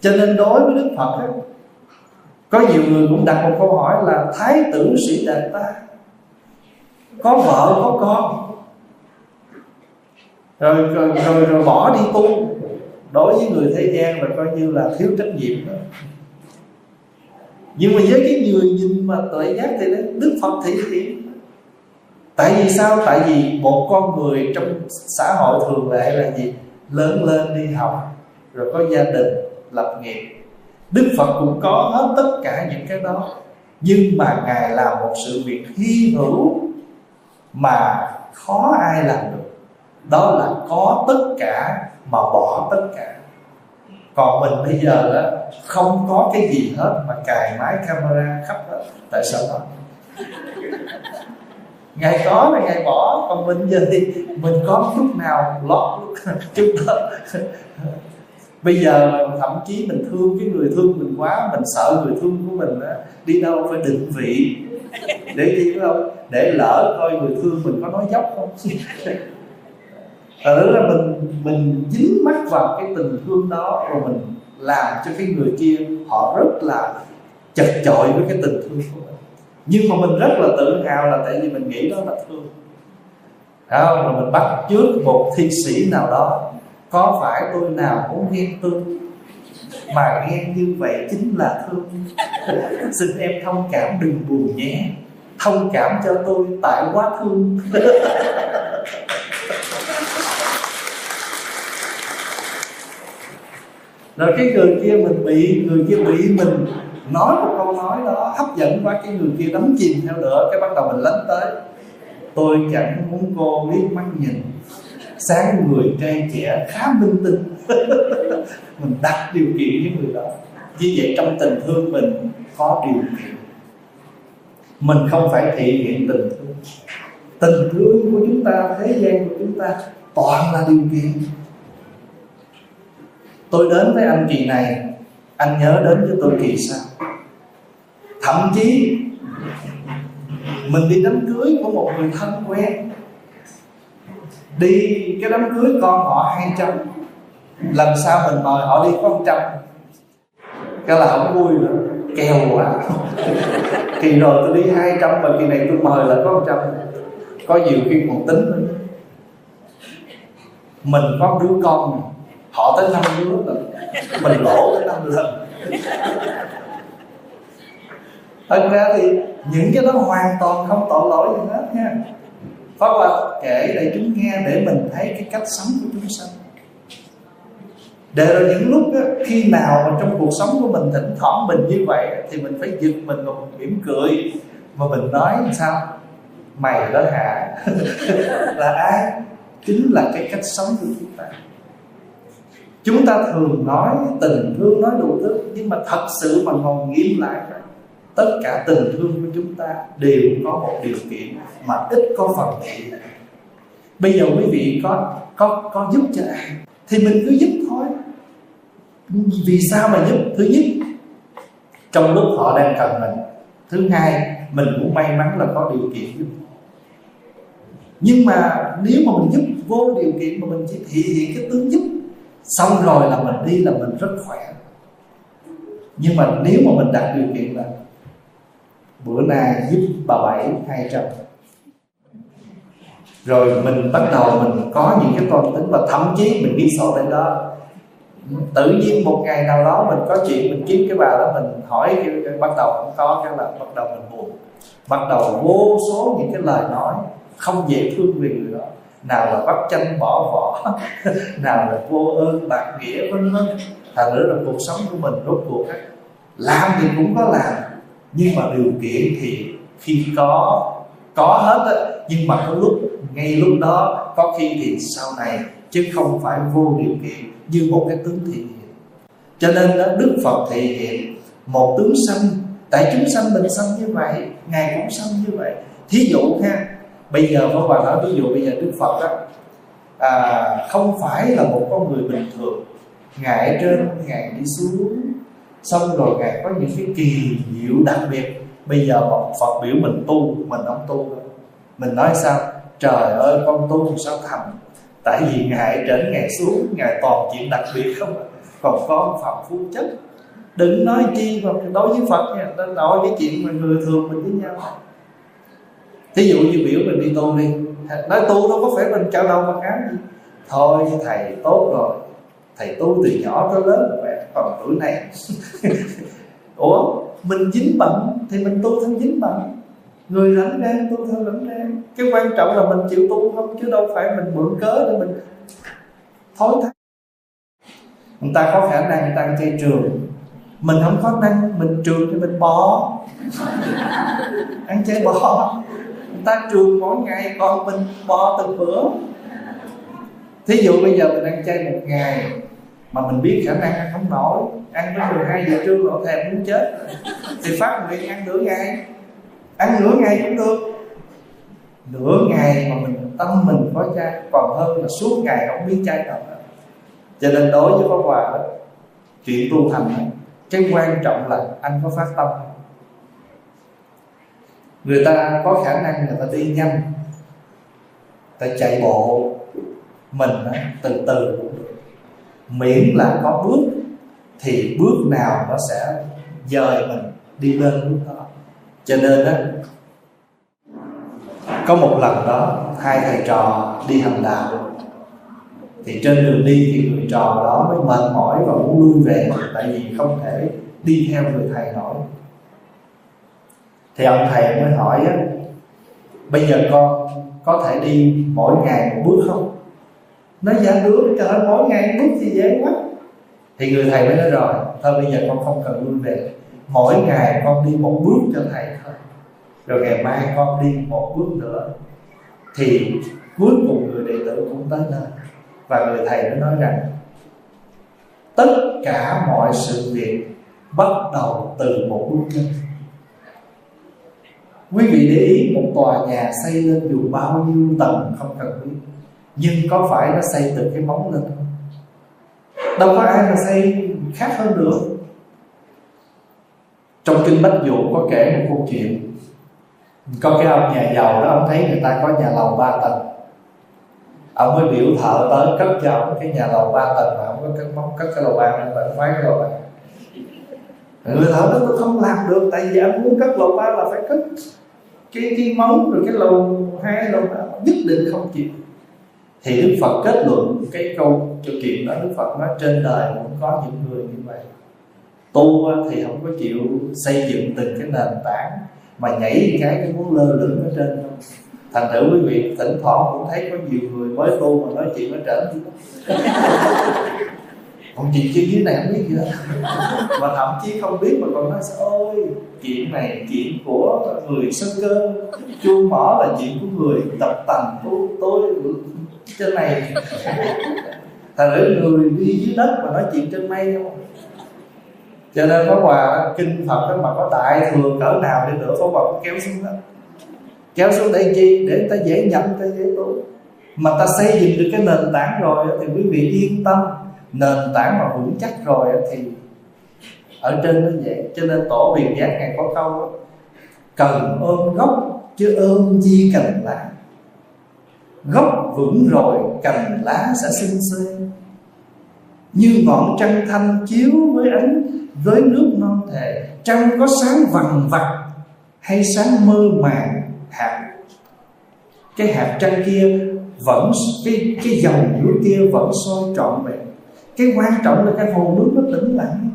cho nên đối với đức phật ấy, có nhiều người cũng đặt một câu hỏi là thái tử sĩ đàn ta có vợ có con? Rồi rồi, rồi, rồi bỏ đi tu. Đối với người thế gian là coi như là thiếu trách nhiệm đó. Nhưng mà với cái người nhìn mà tuệ giác thì đức phật thị hiện tại vì sao? Tại vì một con người trong xã hội thường lệ là gì? Lớn lên đi học rồi có gia đình lập nghiệp. Đức phật cũng có hết tất cả những cái đó, nhưng mà ngài làm một sự việc hy hữu mà khó ai làm được. Đó là có tất cả mà bỏ tất cả. Còn mình bây giờ đó không có cái gì hết mà cài máy camera khắp hết tại sao đó ngày có là ngày bỏ, còn mình giờ thì mình có lúc nào lót lúc chút đó bây giờ thậm chí mình thương cái người thương mình quá, mình sợ người thương của mình á, đi đâu phải định vị. Để đi đâu để lỡ coi người thương mình có nói dốc không? Ở là mình mình dính mắt vào cái tình thương đó rồi mình làm cho cái người kia họ rất là chật chội với cái tình thương của mình. Nhưng mà mình rất là tự hào là tại vì mình nghĩ đó là thương. Không? Rồi mình bắt trước một thi sĩ nào đó có phải tôi nào cũng ghen tương mà ghen như vậy chính là thương. Xin em thông cảm, đừng buồn nhé. Thông cảm cho tôi tại quá thương. Rồi cái người kia mình bị, người kia bị mình nói một câu nói đó, hấp dẫn quá, cái người kia đắm chìm theo nữa cái bắt đầu mình lấn tới. Tôi chẳng muốn cô liếc mắt nhìn sáng người trai trẻ khá minh tinh. Mình đặt điều kiện với người đó. Như vậy trong tình thương mình có điều kiện. Mình không phải thể hiện tình thương. Tình thương của chúng ta, thế gian của chúng ta toàn là điều kiện. Tôi đến với anh kỳ này, anh nhớ đến với tôi kỳ sao? Thậm chí, mình đi đám cưới của một người thân quen đi cái đám cưới con họ hai trăm lần sau mình mời họ đi có một trăm cái là không vui nữa. Kèo quá. Thì rồi tôi đi hai trăm, mà kỳ này tôi mời là có một trăm có nhiều khi còn tính. Nữa mình có đứa con, họ tới năm đứa rồi mình lỗ tới năm lần. Thật ra thì những cái đó hoàn toàn không tội lỗi gì hết nha. Pháp Hòa kể để chúng nghe để mình thấy cái cách sống của chúng sanh. Để rồi những lúc đó, khi nào mà trong cuộc sống của mình thỉnh thoảng mình như vậy thì mình phải giật mình và mình mỉm cười mà mình nói sao? Mày đó hả? Là ai? Chính là cái cách sống của chúng ta. Chúng ta thường nói tình thương nói đủ thứ nhưng mà thật sự mà ngồi nghiêm lại tất cả tình thương của chúng ta đều có một điều kiện mà ít có phần thiện. Bây giờ quý vị có có có giúp cho ai? Thì mình cứ giúp thôi. Vì sao mà giúp? Thứ nhất, trong lúc họ đang cần mình, thứ hai, mình cũng may mắn là có điều kiện giúp. Nhưng mà nếu mà mình giúp vô điều kiện mà mình chỉ thể hiện cái tướng giúp, xong rồi là mình đi là mình rất khỏe. Nhưng mà nếu mà mình đặt điều kiện là bữa nay giúp bà bảy hai trăm rồi mình bắt đầu mình có những cái con tính và thậm chí mình ghi sổ lên đó. Tự nhiên một ngày nào đó mình có chuyện mình kiếm cái bà đó mình hỏi cái, cái bắt đầu không có cái là bắt đầu mình buồn. Bắt đầu vô số những cái lời nói không dễ thương vì người đó. Nào là bắt chân bỏ vỏ nào là vô ơn bạc nghĩa vân vân. Thành nữa là cuộc sống của mình rốt cuộc ấy, làm thì cũng có làm nhưng mà điều kiện thì khi có có hết á nhưng mà có lúc ngay lúc đó có khi thì sau này chứ không phải vô điều kiện như một cái tướng thị hiện cho nên đó đức phật thị hiện một tướng sanh tại chúng sanh mình sanh như vậy ngài cũng sanh như vậy. Thí dụ ha bây giờ phật Hòa nói ví dụ bây giờ Đức Phật đó à, không phải là một con người bình thường. Ngài ở trên ngài đi xuống xong rồi ngài có những cái kỳ diệu đặc biệt. Bây giờ một Phật biểu mình tu, mình không tu đâu. Mình nói sao? Trời ơi, con tu sao thành? Tại vì ngài trên ngài xuống, ngài toàn chuyện đặc biệt không à. còn con phật phu chất. Đừng nói chi mà đối với phật nha. Nói cái chuyện mà người thường mình với nhau. Thí dụ như biểu mình đi tu đi. Nói tu đâu có phải mình chào đầu mà cái gì. Thôi thầy tốt rồi. Thầy tu từ nhỏ tới lớn còn tuổi này. Ủa, mình dính bận thì mình tu thân dính bận. Người rảnh rang, tu thân rảnh rang. Cái quan trọng là mình chịu tu không, chứ đâu phải mình mượn cớ để mình thối thác. Người ta có khả năng, người ta chơi trường. Mình không có năng, mình trường thì mình bỏ. Ăn chơi bỏ. Người ta trường mỗi ngày, còn mình bỏ từng bữa. Thí dụ bây giờ mình ăn chay một ngày mà mình biết khả năng ăn không nổi, ăn đến 12 giờ trưa rồi thèm muốn chết. Thì phát nguyện ăn nửa ngày. Ăn nửa ngày cũng được. Nửa ngày mà mình, tâm mình có chay còn hơn là suốt ngày không biết chay nào cho nên đối với pháp hòa chuyện tu thành cái quan trọng là anh có phát tâm. Người ta có khả năng người ta đi nhanh, ta chạy bộ. Mình từ từ cũng miễn là có bước, thì bước nào nó sẽ dời mình đi lên bước đó. Cho nên đó có một lần đó, hai thầy trò đi hành đạo. Thì trên đường đi thì người trò đó mới mệt mỏi và muốn lui về, tại vì không thể đi theo người thầy nổi. Thì ông thầy mới hỏi á, bây giờ con có thể đi mỗi ngày một bước không? Nói giả đứa trời ơi, mỗi ngày bước gì dễ quá. Thì người thầy mới nói rồi, thôi bây giờ con không cần lui về. Mỗi ngày con đi một bước cho thầy thôi. Rồi ngày mai con đi một bước nữa. Thì cuối cùng người đệ tử cũng tới nơi. Và người thầy mới nói rằng, tất cả mọi sự việc bắt đầu từ một bước chân quý vị để ý, một tòa nhà xây lên dù bao nhiêu tầng không cần biết nhưng có phải nó xây từ cái móng lên không? Đâu có ai mà xây khác hơn được. Trong kinh bách dụ có kể một câu chuyện. Có cái ông nhà giàu đó, ông thấy người ta có nhà lầu ba tầng. Ông mới biểu thợ tới cất cho ông cái nhà lầu ba tầng mà ông có cất móng, cất cái lầu ba nên vẫn khoái cái lầu ba. Người thợ đó tôi không làm được, tại vì ông muốn cất lầu ba là phải cất cái cái móng rồi cái lầu hai, lầu ba. Nhất định không chịu thì đức phật kết luận cái câu cho chuyện đó đức phật nói trên đời cũng có những người như vậy. Tu thì không có chịu xây dựng từng cái nền tảng mà nhảy cái cái muốn lơ lửng ở trên không thành thử quý vị thỉnh thoảng cũng thấy có nhiều người mới tu mà nói chuyện nó trở chứ còn chuyện trên dưới này không biết gì hết. Mà thậm chí không biết mà còn nói, ôi, chuyện này, chuyện của người sân cơ chuông mỏ là chuyện của người tập tành tôi tôi trên này. Thành thử người đi dưới đất mà nói chuyện trên mây không cho nên có quà kinh phật đó mà có đại thừa cỡ nào đi nữa có quà kéo xuống đó. Kéo xuống đây chi? Để ta dễ nhận ta dễ tu. Mà ta xây dựng được cái nền tảng rồi thì quý vị yên tâm. Nền tảng mà vững chắc rồi thì ở trên nó vậy. Cho nên tổ huyền giác ngày có câu đó, cần ôm gốc chứ ôm chi cành lá gốc vững rồi, cành lá sẽ xinh xơi như ngọn trăng thanh chiếu với ánh, với nước non thể trăng có sáng vằn vặt hay sáng mơ màng hạt. Cái hạt trăng kia vẫn, cái cái dòng nước kia vẫn soi trọn vẹn. Cái quan trọng là cái hồ nước nó tĩnh lặng.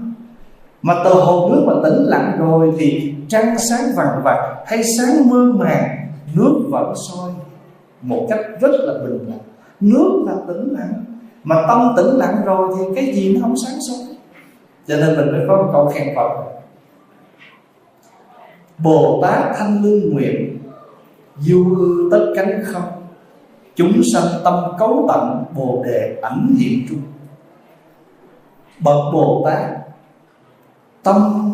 Mà từ hồ nước mà tĩnh lặng rồi thì trăng sáng vàng vặt hay sáng mơ màng, nước vẫn soi một cách rất là bình lặng nước là tĩnh lặng mà tâm tĩnh lặng rồi thì cái gì nó không sáng suốt, cho nên mình mới có một câu khen phật. Bồ tát thanh lương nguyện du hư tất cánh không. Chúng sanh tâm cấu tận bồ đề ảnh hiện trung bậc bồ tát tâm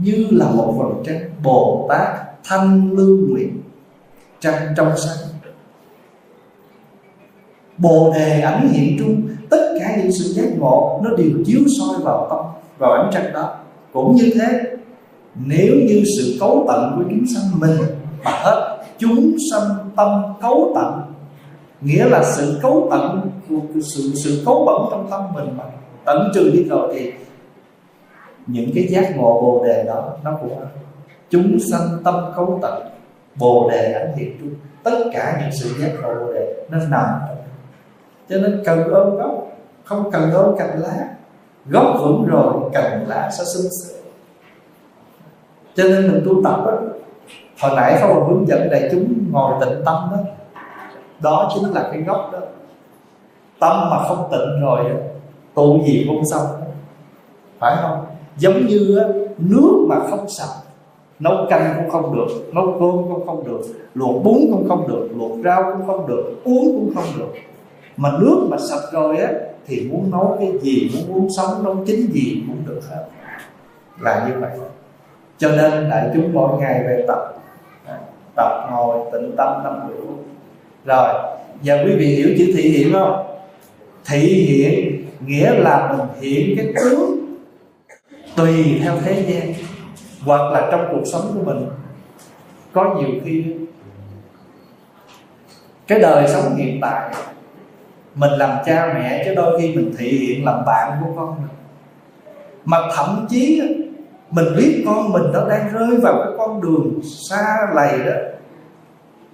như là một vầng trăng. Bồ tát thanh lương nguyện trăng trong sáng bồ đề ảnh hiện trung, tất cả những sự giác ngộ nó đều chiếu soi vào tâm, vào ánh trăng đó. Cũng như thế, nếu như sự cấu tận của chúng sanh mình mà hết, chúng sanh tâm cấu tận, nghĩa là sự cấu tận của sự sự cấu bẩn trong tâm mình mà tận trừ đi rồi thì những cái giác ngộ bồ đề đó nó cũng chúng sanh tâm cấu tận. Bồ đề ảnh hiện trung, tất cả những sự giác ngộ bồ đề nó nằm cho nên cần ôm gốc, không cần ôm cành lá. Gốc vững rồi, cành lá sẽ xứng sướng cho nên mình tu tập đó hồi nãy không một hướng dẫn đại chúng ngồi tịnh tâm đó. Đó chính là cái gốc đó. Tâm mà không tịnh rồi tu gì cũng xong. Phải không? Giống như nước mà không sạch, nấu canh cũng không được, nấu cơm cũng không được, luộc bún cũng không được, luộc rau cũng không được, uống cũng không được mà nước mà sạch rồi á, thì muốn nấu cái gì, muốn muốn sống nấu chín gì cũng được hết. Là như vậy. Cho nên đại chúng mỗi ngày về tập. À, tập ngồi, tịnh tâm tâm biểu. Rồi, giờ quý vị hiểu chữ thị hiện không? Thị hiện nghĩa là mình hiện cái tướng tùy theo thế gian, hoặc là trong cuộc sống của mình. Có nhiều khi cái đời sống hiện tại mình làm cha mẹ chứ đôi khi mình thị hiện làm bạn của con mình. Mà thậm chí mình biết con mình nó đang rơi vào cái con đường xa lầy đó.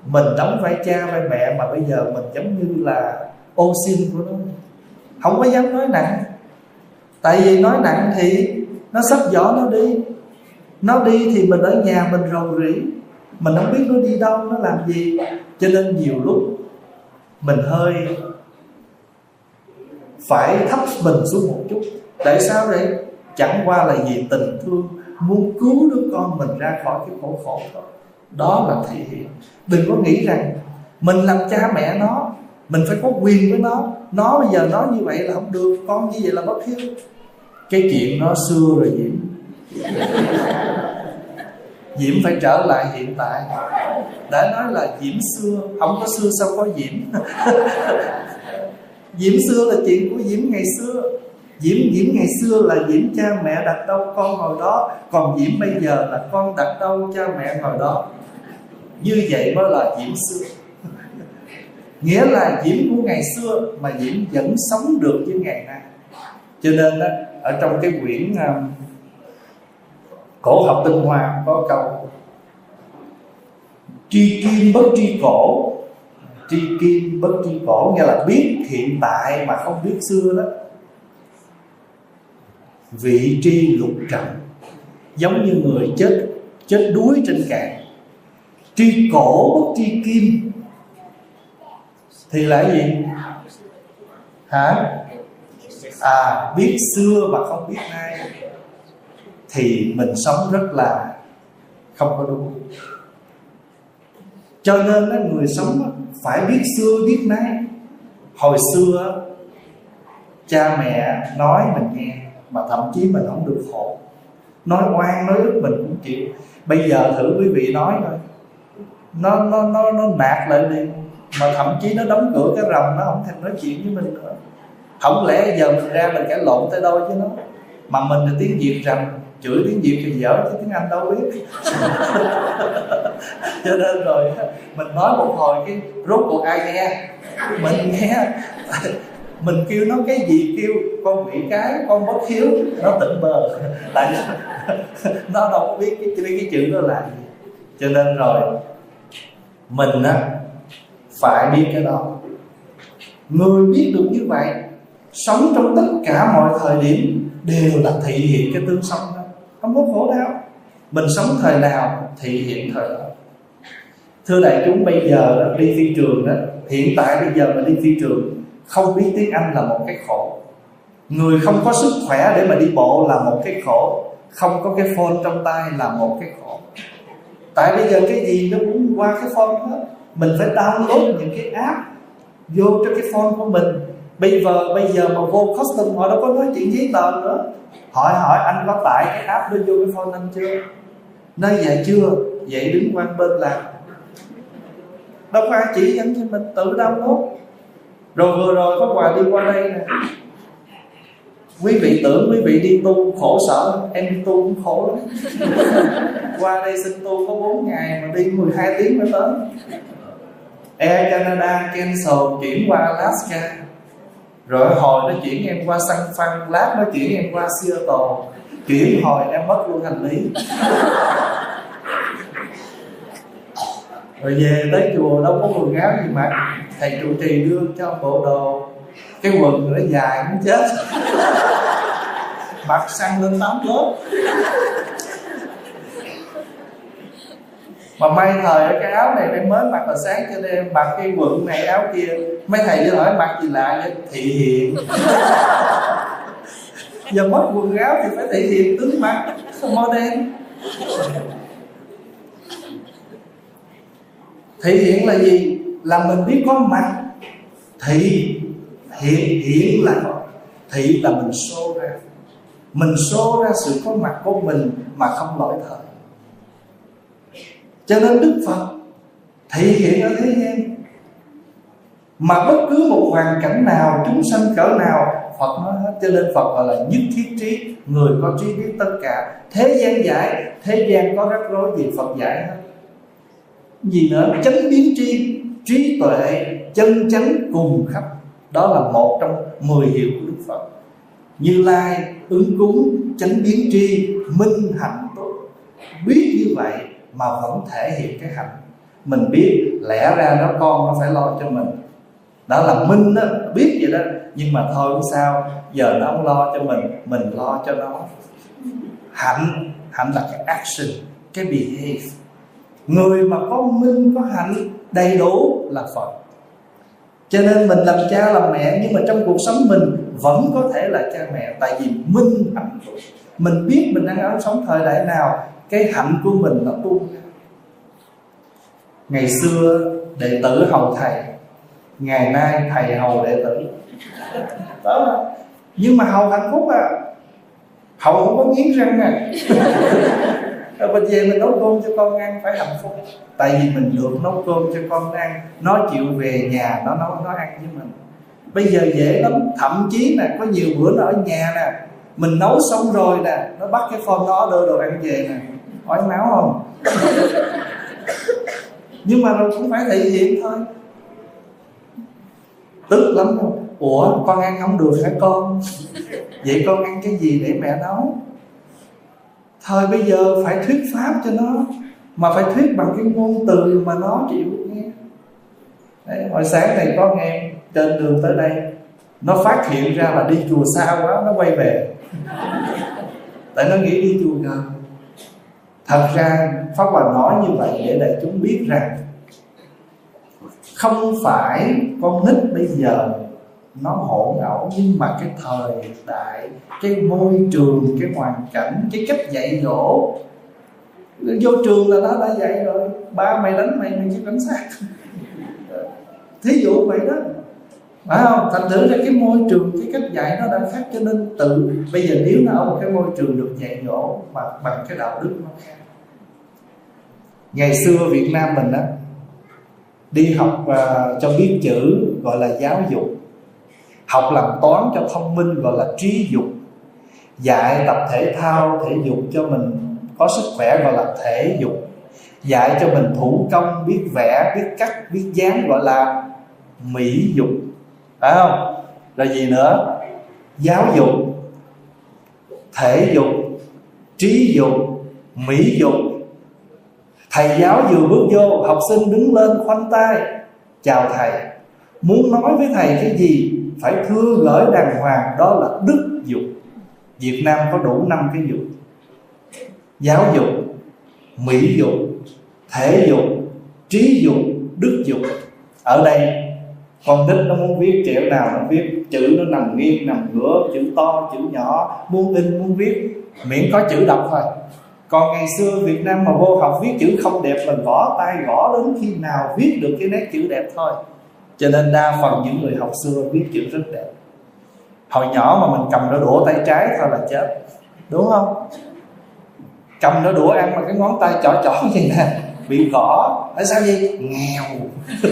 Mình đóng vai cha vai mẹ mà bây giờ mình giống như là ô xin của nó. Không có dám nói nặng. Tại vì nói nặng thì nó sắp giỏ nó đi. Nó đi thì mình ở nhà mình rầu rĩ. Mình không biết nó đi đâu, nó làm gì. Cho nên nhiều lúc mình hơi phải thấp mình xuống một chút. Tại sao vậy chẳng qua là vì tình thương, muốn cứu đứa con mình ra khỏi cái khổ khổ đó. Đó là thể hiện. Đừng có nghĩ rằng mình làm cha mẹ nó, mình phải có quyền với nó. Nó bây giờ nó như vậy là không được. Con như vậy là bất hiếu. Cái chuyện nó xưa rồi, diễm. Diễm phải trở lại hiện tại. Đã nói là diễm xưa, không có xưa sao có diễm. diễm xưa là chuyện của diễm ngày xưa. Diễm diễm ngày xưa là diễm cha mẹ đặt đâu con ngồi đó. Còn diễm bây giờ là con đặt đâu cha mẹ ngồi đó. Như vậy mới là diễm xưa. Nghĩa là diễm của ngày xưa mà diễm vẫn sống được với ngày nay. Cho nên đó, ở trong cái quyển um, cổ học tinh hoa có câu tri kim bất tri cổ tri kim, bất tri cổ, nghĩa là biết hiện tại mà không biết xưa đó. Vị tri lục trần, giống như người chết chết đuối trên cạn. Tri cổ bất tri kim, thì là gì? Hả? À biết xưa mà không biết nay. Thì mình sống rất là không có đúng cho nên người sống phải biết xưa biết nay. Hồi xưa cha mẹ nói mình nghe mà thậm chí mình không được khổ. Nói oan, nói ức mình cũng chịu. Bây giờ thử quý vị nói thôi nó nó nó nó nạt lại liền. Mà thậm chí nó đóng cửa cái rồng nó không thèm nói chuyện với mình nữa. Không lẽ giờ mình ra mình cãi lộn tới đâu chứ nó? Mà mình là tiếng việt rằng chửi tiếng việt thì dở chứ tiếng anh đâu biết. Cho nên rồi mình nói một hồi cái rốt cuộc ai nghe? Mình nghe. Mình kêu nó cái gì kêu con bị cái con bất hiếu nó tỉnh bờ. Tại nó đâu có biết cái, cái, cái chữ đó là gì. Cho nên rồi mình á phải biết cái đó. Người biết được như vậy sống trong tất cả mọi thời điểm đều là thể hiện cái tương sống đó không có khổ đau. Mình sống thời nào thì hiện thời đó. Thưa đại chúng bây giờ đó, đi phi trường đó. Hiện tại bây giờ mà đi phi trường không biết tiếng anh là một cái khổ. Người không có sức khỏe để mà đi bộ là một cái khổ. Không có cái phone trong tay là một cái khổ. Tại bây giờ cái gì nó cũng qua cái phone hết. Mình phải download những cái app vô cho cái phone của mình. Bây giờ bây giờ mà vô custom họ đâu có nói chuyện giấy tờ nữa hỏi hỏi, anh có tải cái app đó vô cái phone anh chưa? Nơi dạ chưa? Vậy đứng quan bên làm đâu có ai chỉ dẫn cho mình, tự download. Rồi vừa rồi có quà đi qua đây nè. Quý vị tưởng quý vị đi tu khổ sở em đi tu cũng khổ lắm. Qua đây xin tu có 4 ngày mà đi 12 tiếng mới tới. Air Canada cancel, chuyển qua Alaska rồi hồi nó chuyển em qua San Phan lát nó chuyển em qua Seattle. Chuyển hồi em mất luôn hành lý. Rồi về tới chùa đâu có quần áo gì mà. Thầy trụ trì đưa cho bộ đồ. Cái quần nó dài cũng chết. Mặc sang lên tám lớp. Mà may thời cái áo này em mới mặc là sáng cho nên mặc cái quần này áo kia. Mấy thầy cứ hỏi mặc gì lạ vậy? Thị hiện giờ mất quần áo thì phải thể hiện tướng mặt model thể hiện là gì? Là mình biết có mặt. Thị hiện hiện là thị là mình show ra. Mình show ra sự có mặt của mình mà không lỗi thời cho nên đức phật thể hiện ở thế gian. Mà bất cứ một hoàn cảnh nào, chúng sanh cỡ nào, Phật nói hết. Cho nên Phật gọi là nhất thiết trí, người có trí biết tất cả. Thế gian giải, thế gian có rắc rối gì, Phật giải hết. Gì nữa? Chánh biến tri, trí tuệ, chân chánh cùng khắp. Đó là một trong mười hiệu của Đức Phật. Như Lai, ứng cúng, chánh biến tri, minh hạnh tốt. Biết như vậy mà vẫn thể hiện cái hạnh. Mình biết lẽ ra nó con nó phải lo cho mình. Đó là minh đó biết vậy đó. Nhưng mà thôi cũng sao, giờ nó không lo cho mình mình lo cho nó. Hạnh hạnh là cái action, cái behave. Người mà có minh, có hạnh, đầy đủ là phật. Cho nên mình làm cha làm mẹ, nhưng mà trong cuộc sống mình vẫn có thể là cha mẹ. Tại vì minh hạnh. Mình biết mình đang ở sống thời đại nào cái hạnh của mình nó tuôn ra ngày xưa đệ tử hầu thầy, ngày nay thầy hầu đệ tử. Đó. Nhưng mà hầu hạnh phúc à. Hầu không có nghiến răng à. Mình về mình nấu cơm cho con ăn phải hạnh phúc. Tại vì mình được nấu cơm cho con ăn. Nó chịu về nhà, nó nấu, nó ăn với mình. Bây giờ dễ lắm. Thậm chí nè, có nhiều bữa nó ở nhà nè. Mình nấu xong rồi nè, nó bắt cái con nó đưa đồ ăn về nè hỏi máu không? Nhưng mà nó cũng phải thể hiện thôi. Tức lắm không? Ủa con ăn không được hả con? Vậy con ăn cái gì để mẹ nấu? Thời bây giờ phải thuyết pháp cho nó mà phải thuyết bằng cái ngôn từ mà nó chịu nghe. Đấy, hồi sáng này có nghe trên đường tới đây nó phát hiện ra là đi chùa xa quá nó quay về. Tại nó nghĩ đi chùa gần thật ra, pháp hòa nói như vậy để đại chúng biết rằng không phải con nít bây giờ nó hỗn ẩu nhưng mà cái thời đại, cái môi trường, cái hoàn cảnh, cái cách dạy dỗ vô trường là nó đã dạy rồi. Ba mày đánh mày mày chỉ cảnh sát thí dụ vậy đó. Phải không? Thành thử ra cái môi trường, cái cách dạy nó đã khác, cho nên tự, bây giờ nếu nó ở một cái môi trường được dạy dỗ bằng bằng cái đạo đức nó khác ngày xưa việt nam mình á đi học uh, cho biết chữ gọi là giáo dục học làm toán cho thông minh gọi là trí dục dạy tập thể thao thể dục cho mình có sức khỏe gọi là thể dục dạy cho mình thủ công biết vẽ biết cắt biết dán gọi là mỹ dục. Phải không? Rồi gì nữa? Giáo dục thể dục trí dục mỹ dục thầy giáo vừa bước vô, học sinh đứng lên khoanh tay, chào thầy. Muốn nói với thầy cái gì, phải thưa gửi đàng hoàng, đó là đức dục. Việt nam có đủ năm cái dục. Giáo dục, mỹ dục, thể dục, trí dục, đức dục. Ở đây, con nít nó muốn viết kiểu nào nó viết, chữ nó nằm nghiêng, nằm ngửa, chữ to, chữ nhỏ muốn in muốn viết. Miễn có chữ đọc thôi còn ngày xưa Việt Nam mà vô học viết chữ không đẹp mình gõ tay, gõ đến khi nào viết được cái nét chữ đẹp thôi. Cho nên đa phần những người học xưa viết chữ rất đẹp. Hồi nhỏ mà mình cầm nó đũa tay trái thôi là chết. Đúng không? Cầm nó đũa ăn mà cái ngón tay chỏ chỏ vậy nè, bị gõ. Tại sao vậy? Nghèo.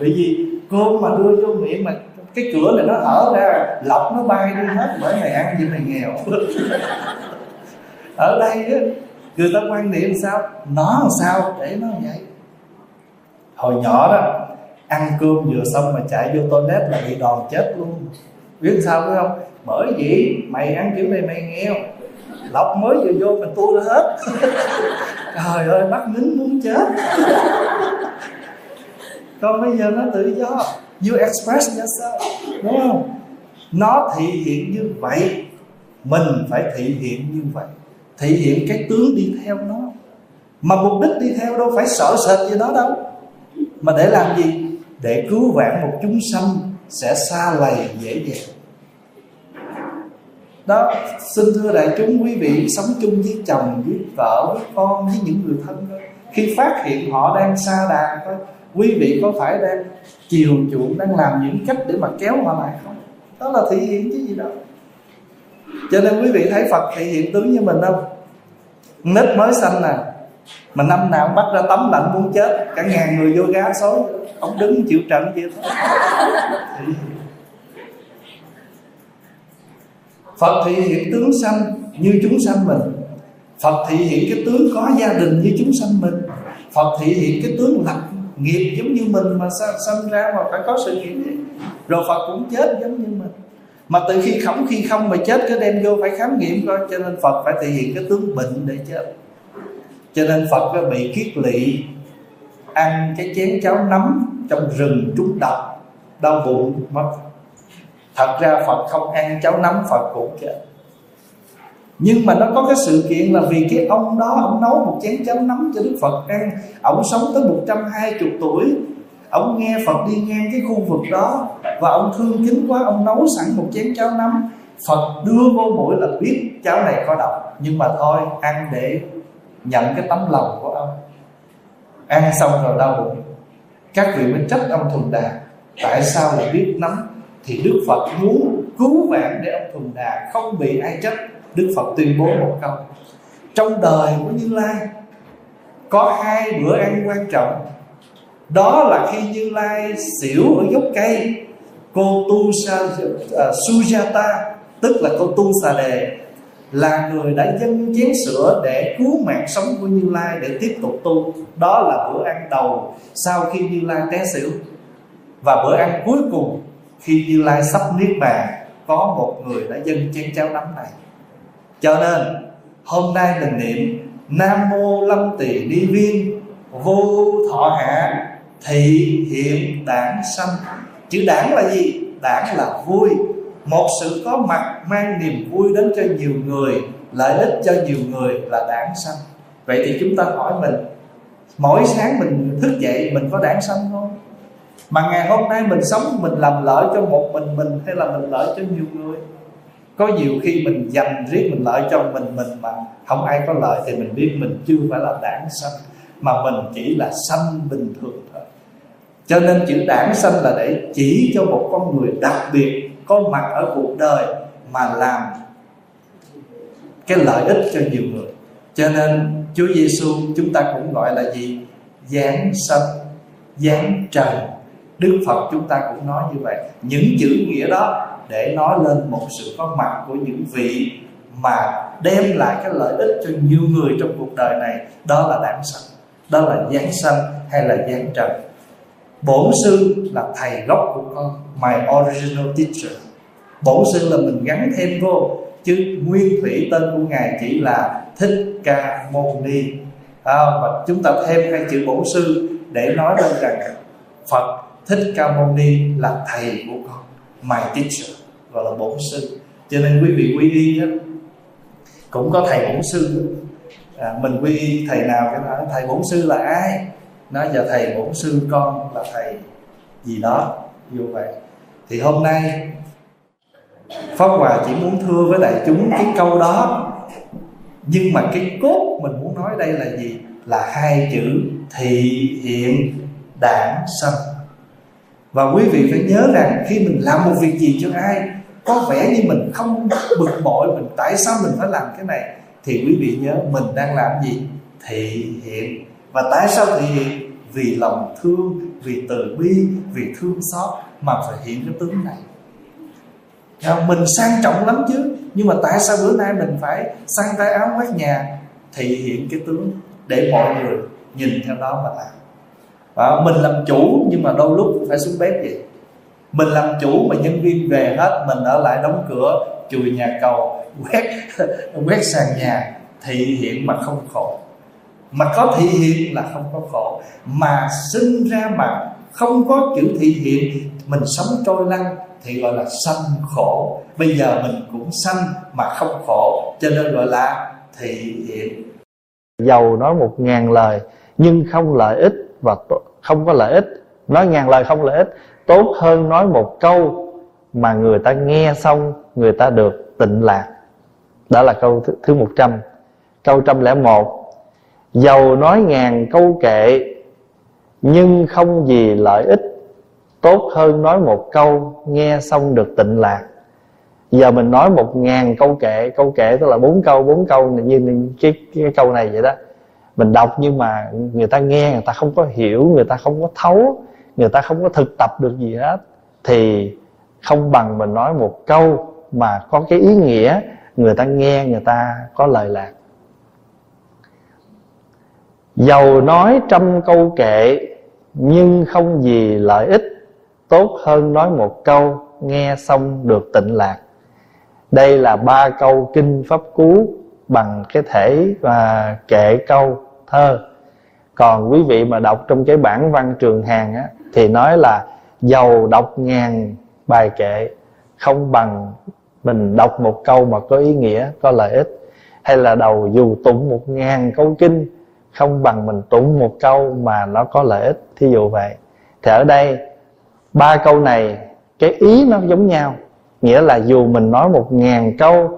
Bởi vì cơm mà đưa vô miệng mà cái cửa này nó hở ra, lọc nó bay đi hết, bởi mày ăn gì mày nghèo. ở đây á, người ta quan niệm sao? Nó làm sao để nó vậy? Hồi nhỏ đó, ăn cơm vừa xong mà chạy vô toilet là bị đòn chết luôn. Biết sao phải không? Bởi vì mày ăn kiểu này mày nghèo. Lọc mới vừa vô mình tu ra hết. Trời ơi bắt nín muốn chết. Còn bây giờ nó tự do. You express yourself, đúng không? Nó thị hiện như vậy, mình phải thị hiện như vậy thể hiện cái tướng đi theo nó. Mà mục đích đi theo đâu phải sợ sệt gì đó đâu. Mà để làm gì? Để cứu vãn một chúng sanh sẽ xa lầy, dễ dàng. Đó, xin thưa đại chúng, quý vị sống chung với chồng, với vợ, với con, với những người thân đó. khi phát hiện họ đang xa đà thôi, quý vị có phải đang chiều chuộng, đang làm những cách để mà kéo họ lại không? Đó là thể hiện chứ gì đâu cho nên quý vị thấy phật thị hiện tướng như mình không? Nít mới xanh nè, mà năm nào cũng bắt ra tấm lạnh muốn chết, cả ngàn người vô gá xối, ông đứng chịu trận vậy thôi Phật thị hiện tướng sanh như chúng sanh mình. Phật thị hiện cái tướng có gia đình như chúng sanh mình. Phật thị hiện cái tướng lập nghiệp giống như mình mà sanh ra mà phải có sự nghiệp Rồi Phật cũng chết giống như mình. Mà từ khi khổng khi không mà chết, cái đem vô phải khám nghiệm coi. Cho nên Phật phải thể hiện cái tướng bệnh để chết. Cho nên Phật nó bị kiết lỵ, Ăn cái chén cháo nấm trong rừng trúng độc, Đau bụng, mất. Thật ra phật không ăn cháo nấm, phật cũng chết. Nhưng mà nó có cái sự kiện là vì cái ông đó, ông nấu một chén cháo nấm cho đức phật ăn. Ông sống tới 120 tuổi ông nghe phật đi ngang cái khu vực đó và ông thương kính quá, ông nấu sẵn một chén cháo nấm. Phật đưa vô mũi là biết cháo này có độc, nhưng mà thôi, ăn để nhận cái tấm lòng của ông. Ăn xong rồi đau bụng. Các vị mới trách ông thuần đà, tại sao lại biết nấm? Thì Đức Phật muốn cứu vãn để ông Thuần Đà không bị ai trách. Đức Phật tuyên bố một câu, trong đời của Như Lai, có hai bữa ăn quan trọng đó là khi Như Lai xỉu ở gốc cây. Cô tu sa à, uh, Sujata tức là cô tu xà đề là người đã dâng chén sữa để cứu mạng sống của Như Lai để tiếp tục tu. Đó là bữa ăn đầu sau khi Như Lai té xỉu. Và bữa ăn cuối cùng khi Như Lai sắp niết bàn có một người đã dâng chén cháo nắm này. Cho nên hôm nay mình niệm Nam mô Lâm Tỳ Ni Viên vô thọ hạ thị, hiện, đảng, sanh. Chữ đảng là gì? Đảng là vui. Một sự có mặt mang niềm vui đến cho nhiều người, lợi ích cho nhiều người là đảng sanh. Vậy thì chúng ta hỏi mình, mỗi sáng mình thức dậy mình có đảng sanh không? Mà ngày hôm nay mình sống mình làm lợi cho một mình mình hay là mình lợi cho nhiều người? Có nhiều khi mình dành riết mình lợi cho mình mình mà không ai có lợi thì mình biết mình chưa phải là đảng sanh, mà mình chỉ là sanh bình thường cho nên chữ đảng sanh là để chỉ cho một con người đặc biệt có mặt ở cuộc đời mà làm cái lợi ích cho nhiều người. Cho nên Chúa Giêsu chúng ta cũng gọi là gì? Giáng sanh, giáng trần. Đức Phật chúng ta cũng nói như vậy. Những chữ nghĩa đó để nói lên một sự có mặt của những vị mà đem lại cái lợi ích cho nhiều người trong cuộc đời này. Đó là đảng sanh, đó là giáng sanh hay là giáng trần bổn sư là thầy gốc của con my original teacher. Bổn sư là mình gắn thêm vô chứ nguyên thủy tên của ngài chỉ là thích ca mâu ni. À, và chúng ta thêm hai chữ bổn sư để nói lên rằng phật thích ca mâu ni là thầy của con my teacher gọi là bổn sư. Cho nên quý vị quy y đó, cũng có thầy bổn sư. À, mình quy y thầy nào cái nói thầy bổn sư là ai? Nói giờ thầy bổn sư con là thầy gì đó, như vậy. Thì hôm nay, Pháp Hòa chỉ muốn thưa với đại chúng cái câu đó. Nhưng mà cái cốt mình muốn nói đây là gì? Là hai chữ thị hiện đảng sanh và quý vị phải nhớ rằng khi mình làm một việc gì cho ai, có vẻ như mình không bực bội, mình tại sao mình phải làm cái này? Thì quý vị nhớ mình đang làm gì? Thị hiện. Và tại sao thị hiện? Vì lòng thương vì từ bi vì thương xót mà phải hiện cái tướng này. Dạ, mình sang trọng lắm chứ. Nhưng mà tại sao bữa nay mình phải sang tay áo quét nhà thị hiện cái tướng để mọi người nhìn theo đó mà làm? À, mình làm chủ nhưng mà đôi lúc phải xuống bếp vậy. Mình làm chủ mà nhân viên về hết mình ở lại đóng cửa chùi nhà cầu quét quét sàn nhà thị hiện mà không khổ mà có thị hiện là không có khổ. Mà sinh ra mà không có chữ thị hiện mình sống trôi lăn thì gọi là sanh khổ. Bây giờ mình cũng sanh mà không khổ cho nên gọi là thị hiện giàu nói một ngàn lời nhưng không lợi ích và không có lợi ích. Nói ngàn lời không lợi ích tốt hơn nói một câu mà người ta nghe xong người ta được tịnh lạc. Đó là câu thứ, thứ 100 câu 101 Dầu nói ngàn câu kệ Nhưng không gì lợi ích. Tốt hơn nói một câu Nghe xong được tịnh lạc. Giờ mình nói một ngàn câu kệ Câu kệ tức là bốn câu bốn câu Như cái, cái câu này vậy đó. Mình đọc nhưng mà người ta nghe Người ta không có hiểu, người ta không có thấu Người ta không có thực tập được gì hết. Thì không bằng mình nói một câu Mà có cái ý nghĩa Người ta nghe người ta có lời lạc. Dầu nói trăm câu kệ Nhưng không gì lợi ích. Tốt hơn nói một câu Nghe xong được tịnh lạc. Đây là ba câu kinh pháp cú Bằng cái thể và kệ câu thơ. Còn quý vị mà đọc trong cái bản văn trường hàng á, Thì nói là Dầu đọc ngàn bài kệ Không bằng mình đọc một câu mà có ý nghĩa Có lợi ích. Hay là đầu dù tụng một ngàn câu kinh không bằng mình tụng một câu mà nó có lợi ích. Thí dụ vậy. Thì ở đây ba câu này cái ý nó giống nhau. Nghĩa là dù mình nói một ngàn câu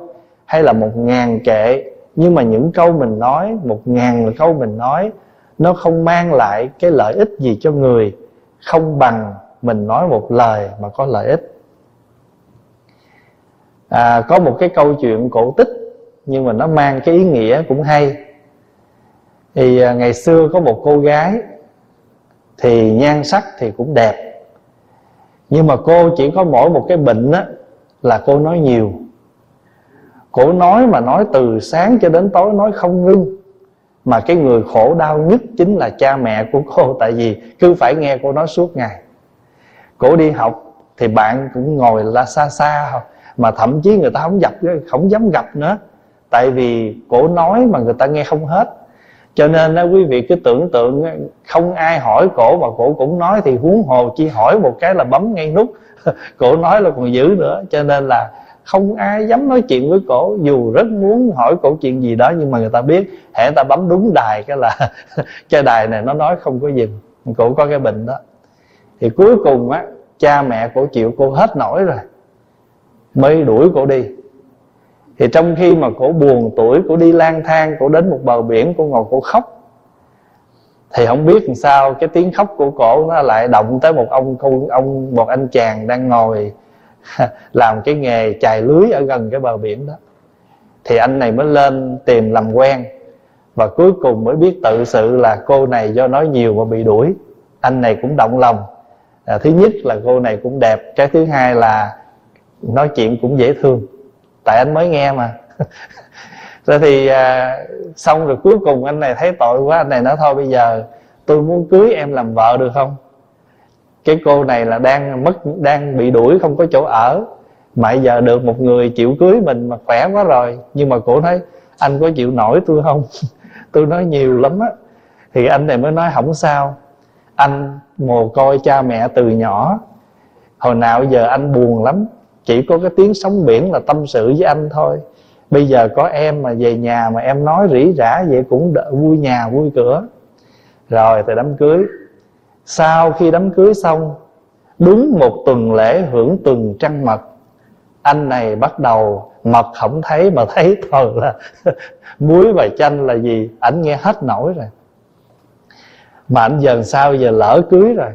hay là một ngàn kệ nhưng mà những câu mình nói một ngàn câu mình nói nó không mang lại cái lợi ích gì cho người không bằng mình nói một lời mà có lợi ích. À, có một cái câu chuyện cổ tích nhưng mà nó mang cái ý nghĩa cũng hay thì à, ngày xưa có một cô gái thì nhan sắc thì cũng đẹp. Nhưng mà cô chỉ có mỗi một cái bệnh á là cô nói nhiều. Cổ nói mà nói từ sáng cho đến tối nói không ngưng. Mà cái người khổ đau nhất chính là cha mẹ của cô, tại vì cứ phải nghe cô nói suốt ngày. Cổ đi học thì bạn cũng ngồi là xa xa, mà thậm chí người ta không gặp, không dám gặp nữa. Tại vì cổ nói mà người ta nghe không hết cho nên đó quý vị cứ tưởng tượng không ai hỏi cổ mà cổ cũng nói, thì huống hồ chỉ hỏi một cái là bấm ngay nút. Cổ nói là còn giữ nữa. Cho nên là không ai dám nói chuyện với cổ. Dù rất muốn hỏi cổ chuyện gì đó, nhưng mà người ta biết, hễ ta bấm đúng đài cái là cái đài này nó nói không có dừng. Cổ có cái bệnh đó. Thì cuối cùng á, cha mẹ cổ chịu, cô hết nổi rồi. Mới đuổi cổ đi thì trong khi mà cổ buồn tuổi cổ đi lang thang cổ đến một bờ biển cổ ngồi cổ khóc thì không biết làm sao cái tiếng khóc của cổ nó lại động tới một ông ông, ông một anh chàng đang ngồi làm cái nghề chài lưới ở gần cái bờ biển đó. Thì anh này mới lên tìm làm quen và cuối cùng mới biết tự sự là cô này do nói nhiều mà bị đuổi. Anh này cũng động lòng. À, thứ nhất là cô này cũng đẹp cái thứ hai là nói chuyện cũng dễ thương tại anh mới nghe mà. Rồi thì à, xong rồi cuối cùng anh này thấy tội quá anh này nói thôi bây giờ tôi muốn cưới em làm vợ được không? Cái cô này là đang mất đang bị đuổi không có chỗ ở. Mà giờ được một người chịu cưới mình mà khỏe quá rồi. Nhưng mà cổ thấy anh có chịu nổi tôi không? Tôi nói nhiều lắm á. Thì anh này mới nói không sao. Anh mồ côi cha mẹ từ nhỏ. Hồi nào giờ anh buồn lắm chỉ có cái tiếng sóng biển là tâm sự với anh thôi. Bây giờ có em mà về nhà mà em nói rỉ rả vậy cũng đỡ, vui nhà vui cửa. Rồi từ đám cưới. Sau khi đám cưới xong đúng một tuần lễ hưởng tuần trăng mật anh này bắt đầu mật không thấy mà thấy toàn là muối và chanh là gì ảnh nghe hết nổi rồi. Mà anh dần sau giờ lỡ cưới rồi.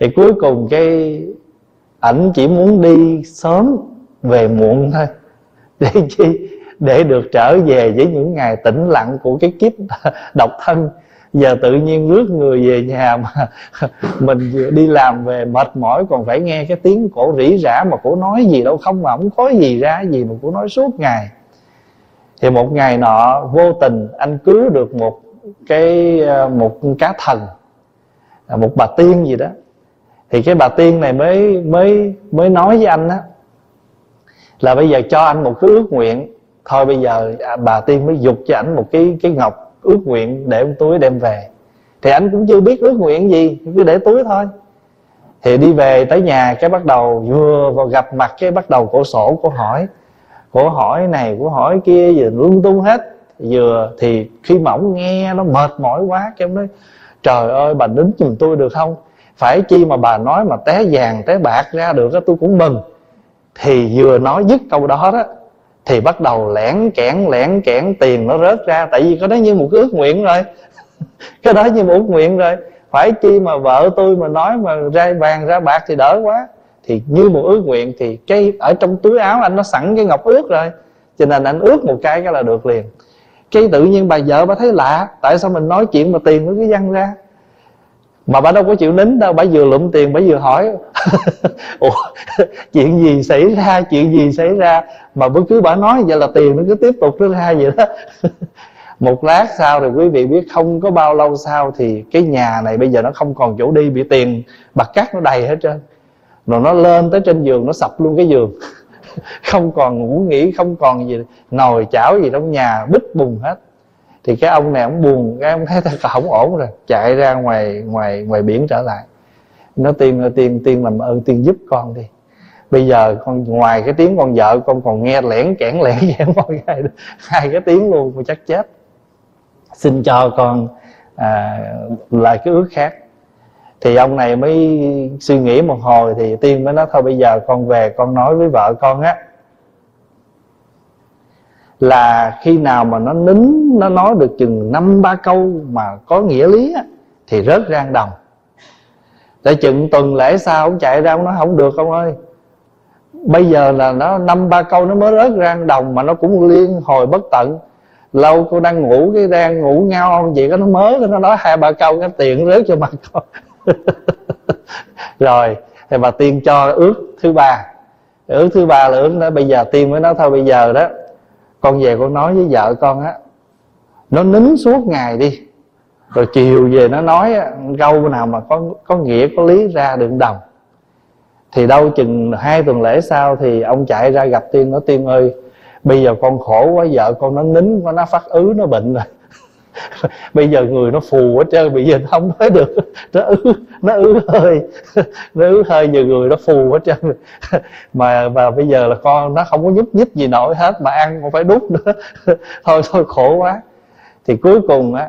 Thì cuối cùng cái ảnh chỉ muốn đi sớm về muộn thôi. Để chi? Để được trở về với những ngày tĩnh lặng của cái kiếp độc thân. Giờ tự nhiên rước người về nhà mà mình vừa đi làm về mệt mỏi, còn phải nghe cái tiếng cổ rỉ rả mà cổ nói gì đâu, không mà không có gì ra gì mà cổ nói suốt ngày. Thì một ngày nọ, vô tình anh cứu được một cái ờ, một cá thần, một bà tiên gì đó thì cái bà tiên này mới mới mới nói với anh á, là bây giờ cho anh một cái ước nguyện. Thôi bây giờ à, bà tiên mới dục cho anh một cái cái ngọc ước nguyện để túi đem về. Thì anh cũng chưa biết ước nguyện gì, cứ để túi thôi. Thì đi về tới nhà cái bắt đầu vừa vào gặp mặt cái bắt đầu cổ sổ cổ hỏi cổ hỏi này, cổ hỏi kia, vừa lung tung hết. Vừa thì khi mà ông nghe nó mệt mỏi quá, cái ông nói, trời ơi, bà đứng giùm tôi được không? Phải chi mà bà nói mà té vàng, té bạc ra được á, tôi cũng mừng. Thì vừa nói dứt câu đó đó, thì bắt đầu lẻn kẽn lẻn kẽn tiền nó rớt ra. Tại vì có đó như một cái ước nguyện rồi. Cái đó như một ước nguyện rồi. Phải chi mà vợ tôi mà nói mà ra vàng, ra bạc thì đỡ quá. Thì như một ước nguyện thì cái ở trong túi áo anh nó sẵn cái ngọc ước rồi. Cho nên anh ước một cái cái là được liền. Cái tự nhiên bà vợ bà thấy lạ. Tại sao mình nói chuyện mà tiền nó cứ văng ra? Mà bà đâu có chịu nín đâu, bà vừa lụm tiền, bà vừa hỏi. Ủa, chuyện gì xảy ra, chuyện gì xảy ra? Mà bất cứ bà nói vậy là tiền nó cứ tiếp tục nó ra vậy đó. Một lát sau thì quý vị biết không có bao lâu sau thì cái nhà này bây giờ nó không còn chỗ đi, bị tiền bạc cát nó đầy hết trơn. Rồi nó lên tới trên giường, nó sập luôn cái giường. Không còn ngủ nghỉ, không còn gì, nồi chảo gì trong nhà, bít bùng hết thì cái ông này ông buồn cái ông thấy thật không ổn rồi chạy ra ngoài ngoài ngoài biển trở lại. Nó tiên tiên tiên làm ơn ừ, tiên giúp con đi. Bây giờ con ngoài cái tiếng con vợ con còn nghe lẻn kẽn lẻn kẽn mọi ngày hai cái tiếng luôn mà chắc chết. Xin cho con à, lại cái ước khác. Thì ông này mới suy nghĩ một hồi thì tiên mới nói thôi bây giờ con về con nói với vợ con á là khi nào mà nó nín nó nói được chừng năm ba câu mà có nghĩa lý á, thì rớt rang đồng. Tại chừng tuần lễ sau ông chạy ra ông nói không được ông ơi. Bây giờ là nó năm ba câu nó mới rớt rang đồng mà nó cũng liên hồi bất tận. Lâu cô đang ngủ cái đang ngủ ngao ông vậy có nó mới nó nói hai ba câu cái tiện rớt cho mặt con. Rồi thì bà tiên cho ước thứ ba. Ước thứ ba là ước đó bây giờ tiên mới nói thôi bây giờ đó con về con nói với vợ con á, nó nín suốt ngày đi, rồi chiều về nó nói câu nào mà có có nghĩa, có lý ra đừng đồng. Thì đâu chừng hai tuần lễ sau thì ông chạy ra gặp tiên, nói, tiên ơi, bây giờ con khổ quá, vợ con nó nín nó phát ứ, nó bệnh rồi. bây giờ người nó phù hết trơn, bây giờ nó không nói được. Nó ứ nó ứ hơi. Nó ứ hơi giờ người nó phù hết trơn. Mà và bây giờ là con nó không có nhúc nhích gì nổi hết, mà ăn còn phải đút nữa. Thôi thôi, khổ quá. Thì cuối cùng á,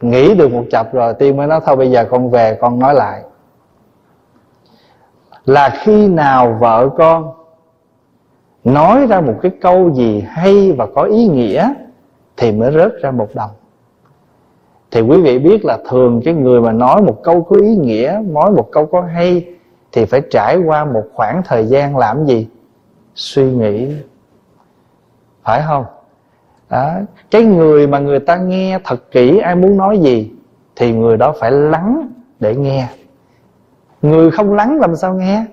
nghĩ được một chập rồi, tiên mới nói, thôi bây giờ con về, con nói lại. Là khi nào vợ con nói ra một cái câu gì hay và có ý nghĩa thì mới rớt ra một đồng thì quý vị biết là thường cái người mà nói một câu có ý nghĩa, nói một câu có hay, thì phải trải qua một khoảng thời gian làm gì? Suy nghĩ. Phải không? Đó. cái người mà người ta nghe thật kỹ, ai muốn nói gì, thì người đó phải lắng để nghe. Người không lắng làm sao nghe?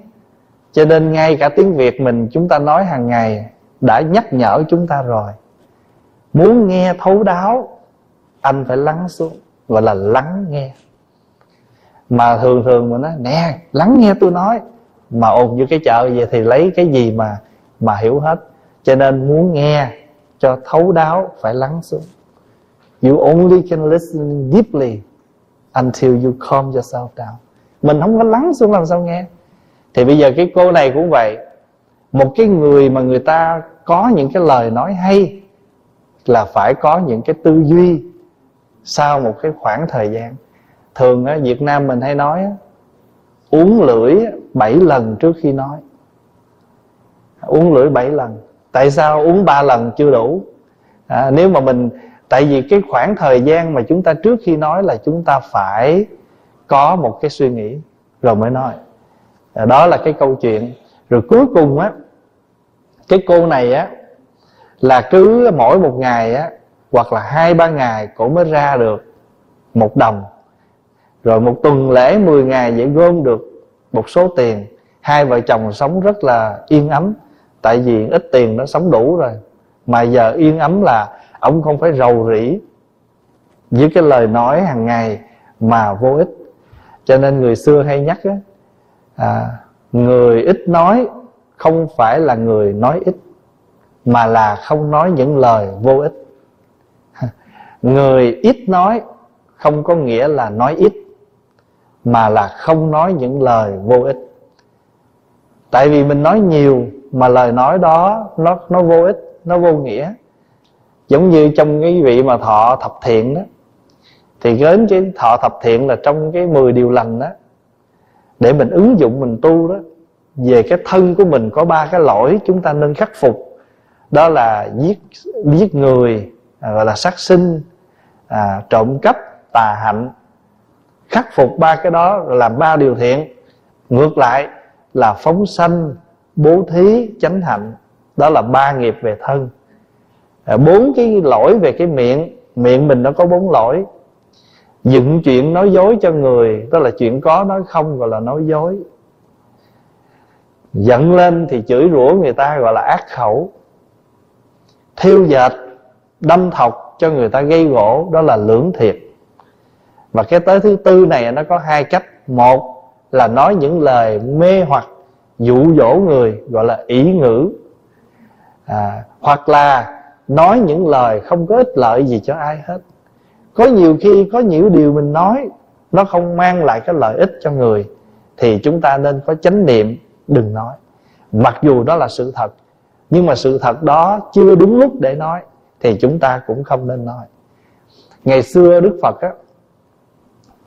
Cho nên ngay cả tiếng việt mình chúng ta nói hàng ngày, đã nhắc nhở chúng ta rồi. Muốn nghe thấu đáo anh phải lắng xuống gọi là lắng nghe. Mà thường thường mà nói, nè, lắng nghe tôi nói. Mà ồn như cái chợ vậy thì lấy cái gì mà mà hiểu hết. Cho nên muốn nghe cho thấu đáo, phải lắng xuống. You only can listen deeply until you calm yourself down. Mình không có lắng xuống làm sao nghe. Thì bây giờ cái cô này cũng vậy. Một cái người mà người ta có những cái lời nói hay là phải có những cái tư duy sau một cái khoảng thời gian thường á Việt Nam mình hay nói uống lưỡi 7 lần trước khi nói. Uống lưỡi 7 lần. Tại sao uống 3 lần chưa đủ? À, nếu mà mình tại vì cái khoảng thời gian mà chúng ta trước khi nói là chúng ta phải có một cái suy nghĩ rồi mới nói. À, đó là cái câu chuyện. Rồi cuối cùng á cái cô này á là cứ mỗi một ngày á hoặc là hai ba ngày cổ mới ra được một đồng. Rồi một tuần lễ 10 ngày vậy gom được một số tiền. Hai vợ chồng sống rất là yên ấm tại vì ít tiền nó sống đủ rồi. Mà giờ yên ấm là ông không phải rầu rĩ với cái lời nói hàng ngày mà vô ích. Cho nên người xưa hay nhắc á à, người ít nói không phải là người nói ít mà là không nói những lời vô ích người ít nói không có nghĩa là nói ít, mà là không nói những lời vô ích. Tại vì mình nói nhiều mà lời nói đó nó nó vô ích, nó vô nghĩa. Giống như trong cái vị mà thọ thập thiện đó, thì đến cái thọ thập thiện là trong cái 10 điều lành đó, để mình ứng dụng, mình tu đó, về cái thân của mình có ba cái lỗi chúng ta nên khắc phục. Đó là giết giết người à, gọi là sát sinh à, trộm cắp tà hạnh khắc phục ba cái đó làm ba điều thiện. Ngược lại là phóng sanh bố thí chánh hạnh. Đó là ba nghiệp về thân. À, bốn cái lỗi về cái miệng. Miệng mình nó có bốn lỗi. Dựng chuyện nói dối cho người đó là chuyện có nói không gọi là nói dối. Giận lên thì chửi rủa người ta gọi là ác khẩu. Thiêu dệt đâm thọc cho người ta gây gỗ đó là lưỡng thiệt. Và cái tới thứ tư này nó có hai cách. Một là nói những lời mê hoặc dụ dỗ người gọi là ý ngữ. À, hoặc là nói những lời không có ích lợi gì cho ai hết. Có nhiều khi có nhiều điều mình nói nó không mang lại cái lợi ích cho người thì chúng ta nên có chánh niệm đừng nói. Mặc dù đó là sự thật nhưng mà sự thật đó chưa đúng lúc để nói thì chúng ta cũng không nên nói. Ngày xưa đức phật á,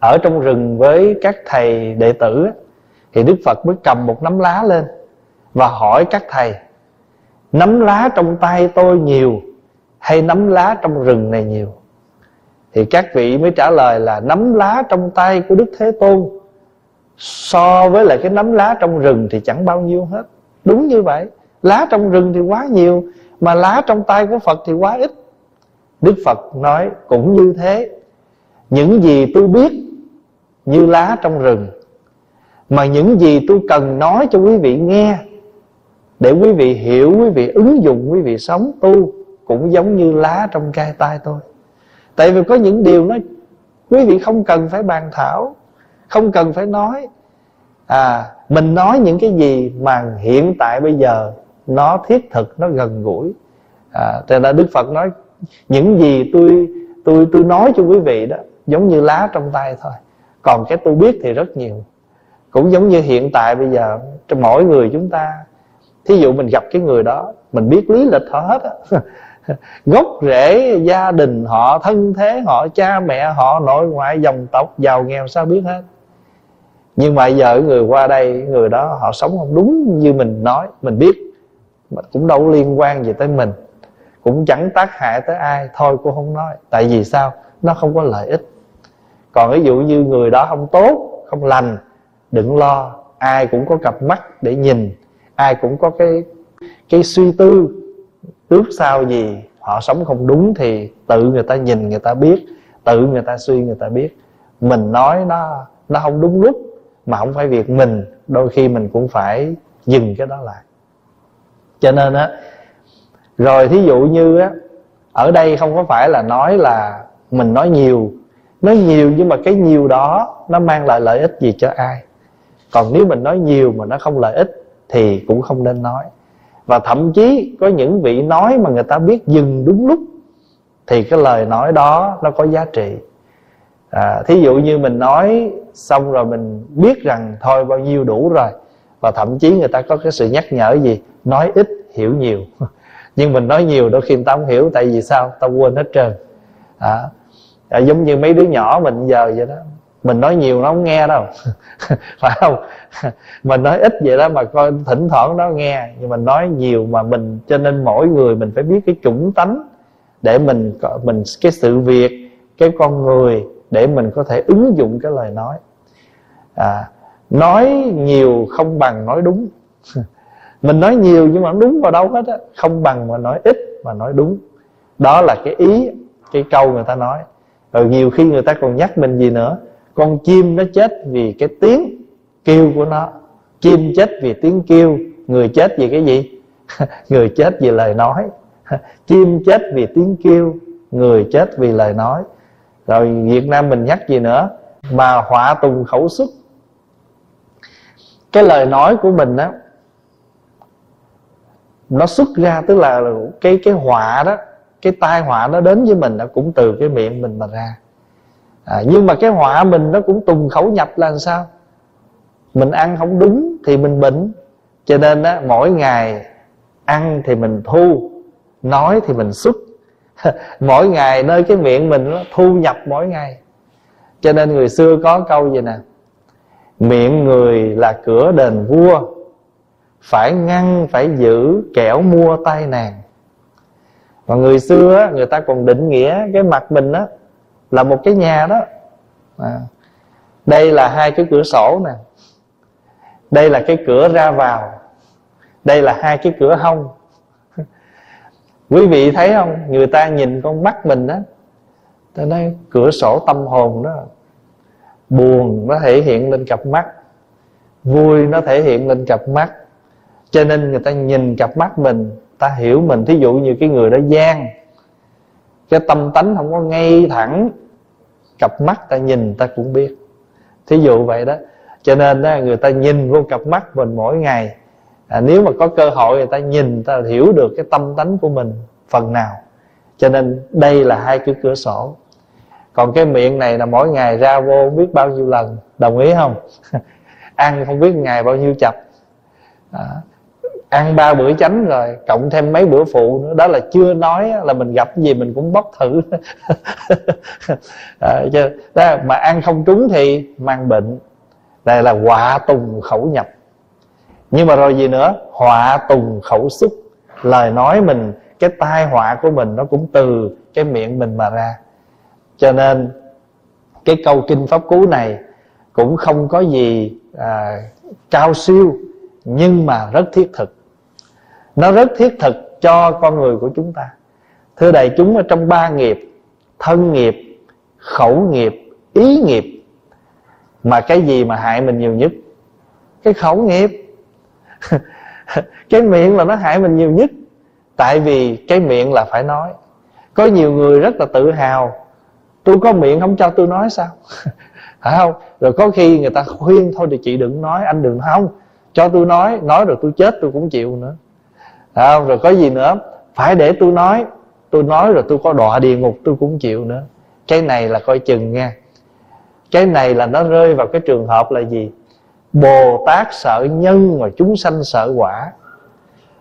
ở trong rừng với các thầy đệ tử á, thì đức phật mới cầm một nắm lá lên và hỏi các thầy nắm lá trong tay tôi nhiều hay nắm lá trong rừng này nhiều? Thì các vị mới trả lời là nắm lá trong tay của đức thế tôn so với lại cái nắm lá trong rừng thì chẳng bao nhiêu hết. Đúng như vậy lá trong rừng thì quá nhiều mà lá trong tay của phật thì quá ít. Đức phật nói cũng như thế. Những gì tôi biết như lá trong rừng, mà những gì tôi cần nói cho quý vị nghe, để quý vị hiểu, quý vị ứng dụng, quý vị sống tu, cũng giống như lá trong gai tay tôi. Tại vì có những điều nó, quý vị không cần phải bàn thảo, không cần phải nói. À mình nói những cái gì mà hiện tại bây giờ nó thiết thực nó gần gũi. À, cho nên đức phật nói những gì tôi tôi tôi nói cho quý vị đó giống như lá trong tay thôi. Còn cái tôi biết thì rất nhiều. Cũng giống như hiện tại bây giờ trong mỗi người chúng ta thí dụ mình gặp cái người đó mình biết lý lịch họ hết á. Gốc rễ gia đình họ thân thế họ cha mẹ họ nội ngoại dòng tộc giàu nghèo sao biết hết. Nhưng mà giờ người qua đây người đó họ sống không đúng như mình nói mình biết mà cũng đâu liên quan gì tới mình. Cũng chẳng tác hại tới ai, thôi cô không nói. Tại vì sao? Nó không có lợi ích. Còn ví dụ như người đó không tốt, không lành, đừng lo. Ai cũng có cặp mắt để nhìn. Ai cũng có cái cái suy tư trước sau gì. Họ sống không đúng thì tự người ta nhìn, người ta biết. Tự người ta suy, người ta biết. Mình nói nó nó không đúng lúc mà không phải việc mình. Đôi khi mình cũng phải dừng cái đó lại cho nên á rồi thí dụ như á ở đây không có phải là nói là mình nói nhiều. Nói nhiều nhưng mà cái nhiều đó nó mang lại lợi ích gì cho ai? Còn nếu mình nói nhiều mà nó không lợi ích thì cũng không nên nói. Và thậm chí có những vị nói mà người ta biết dừng đúng lúc thì cái lời nói đó nó có giá trị. À, thí dụ như mình nói xong rồi mình biết rằng thôi bao nhiêu đủ rồi và thậm chí người ta có cái sự nhắc nhở gì nói ít hiểu nhiều. Nhưng mình nói nhiều đôi khi người ta không hiểu tại vì sao ta quên hết trơn. À, à, giống như mấy đứa nhỏ mình giờ vậy đó mình nói nhiều nó không nghe đâu. Phải không? Mình nói ít vậy đó mà coi thỉnh thoảng nó nghe nhưng mình nói nhiều mà mình cho nên mỗi người mình phải biết cái chủng tánh để mình mình cái sự việc cái con người để mình có thể ứng dụng cái lời nói. À, nói nhiều không bằng nói đúng. Mình nói nhiều nhưng mà không đúng vào đâu hết á. Không bằng mà nói ít mà nói đúng. Đó là cái ý, cái câu người ta nói. Rồi nhiều khi người ta còn nhắc mình gì nữa. Con chim nó chết vì cái tiếng kêu của nó. Chim chết vì tiếng kêu. Người chết vì cái gì? Người chết vì lời nói. Chim chết vì tiếng kêu. Người chết vì lời nói. Rồi Việt Nam mình nhắc gì nữa? Mà họa tùng khẩu xuất cái lời nói của mình đó nó xuất ra tức là cái cái họa đó cái tai họa nó đến với mình nó cũng từ cái miệng mình mà ra. À, nhưng mà cái họa mình nó cũng tùng khẩu nhập là làm sao? Mình ăn không đúng thì mình bệnh. Cho nên á mỗi ngày ăn thì mình thu nói thì mình xuất mỗi ngày nơi cái miệng mình nó thu nhập mỗi ngày. Cho nên người xưa có câu gì nè? Miệng người là cửa đền vua phải ngăn phải giữ kẻo mua tai nàng. Và người xưa người ta còn định nghĩa cái mặt mình đó là một cái nhà đó. À, đây là hai cái cửa sổ nè đây là cái cửa ra vào đây là hai cái cửa hông. Quý vị thấy không? Người ta nhìn con mắt mình đó ta nói cửa sổ tâm hồn đó buồn nó thể hiện lên cặp mắt vui nó thể hiện lên cặp mắt. Cho nên người ta nhìn cặp mắt mình ta hiểu mình. Thí dụ như cái người đó gian cái tâm tánh không có ngay thẳng cặp mắt ta nhìn ta cũng biết. Thí dụ vậy đó. Cho nên đó, người ta nhìn vô cặp mắt mình mỗi ngày. À, nếu mà có cơ hội người ta nhìn ta hiểu được cái tâm tánh của mình phần nào. Cho nên đây là hai cái cửa sổ còn cái miệng này là mỗi ngày ra vô không biết bao nhiêu lần đồng ý không? Ăn không biết ngày bao nhiêu chập. À, ăn ba bữa chánh rồi cộng thêm mấy bữa phụ nữa đó là chưa nói là mình gặp gì mình cũng bóc thử. À, chứ, đó, mà ăn không trúng thì mang bệnh. Đây là họa tùng khẩu nhập. Nhưng mà rồi gì nữa? Họa tùng khẩu xúc. Lời nói mình cái tai họa của mình nó cũng từ cái miệng mình mà ra cho nên cái câu kinh pháp cú này cũng không có gì à, cao siêu nhưng mà rất thiết thực. Nó rất thiết thực cho con người của chúng ta. Thưa đại chúng ở trong ba nghiệp thân nghiệp khẩu nghiệp ý nghiệp mà cái gì mà hại mình nhiều nhất? Cái khẩu nghiệp. Cái miệng là nó hại mình nhiều nhất. Tại vì cái miệng là phải nói. Có nhiều người rất là tự hào tôi có miệng không cho tôi nói sao? Phải không? Rồi có khi người ta khuyên thôi thì chị đừng nói anh đừng không cho tôi nói nói rồi tôi chết tôi cũng chịu nữa. Phải không? Rồi có gì nữa? Phải để tôi nói. Tôi nói rồi tôi có đọa địa ngục tôi cũng chịu nữa. Cái này là coi chừng nha. Cái này là nó rơi vào cái trường hợp là gì? Bồ tát sợ nhân mà chúng sanh sợ quả.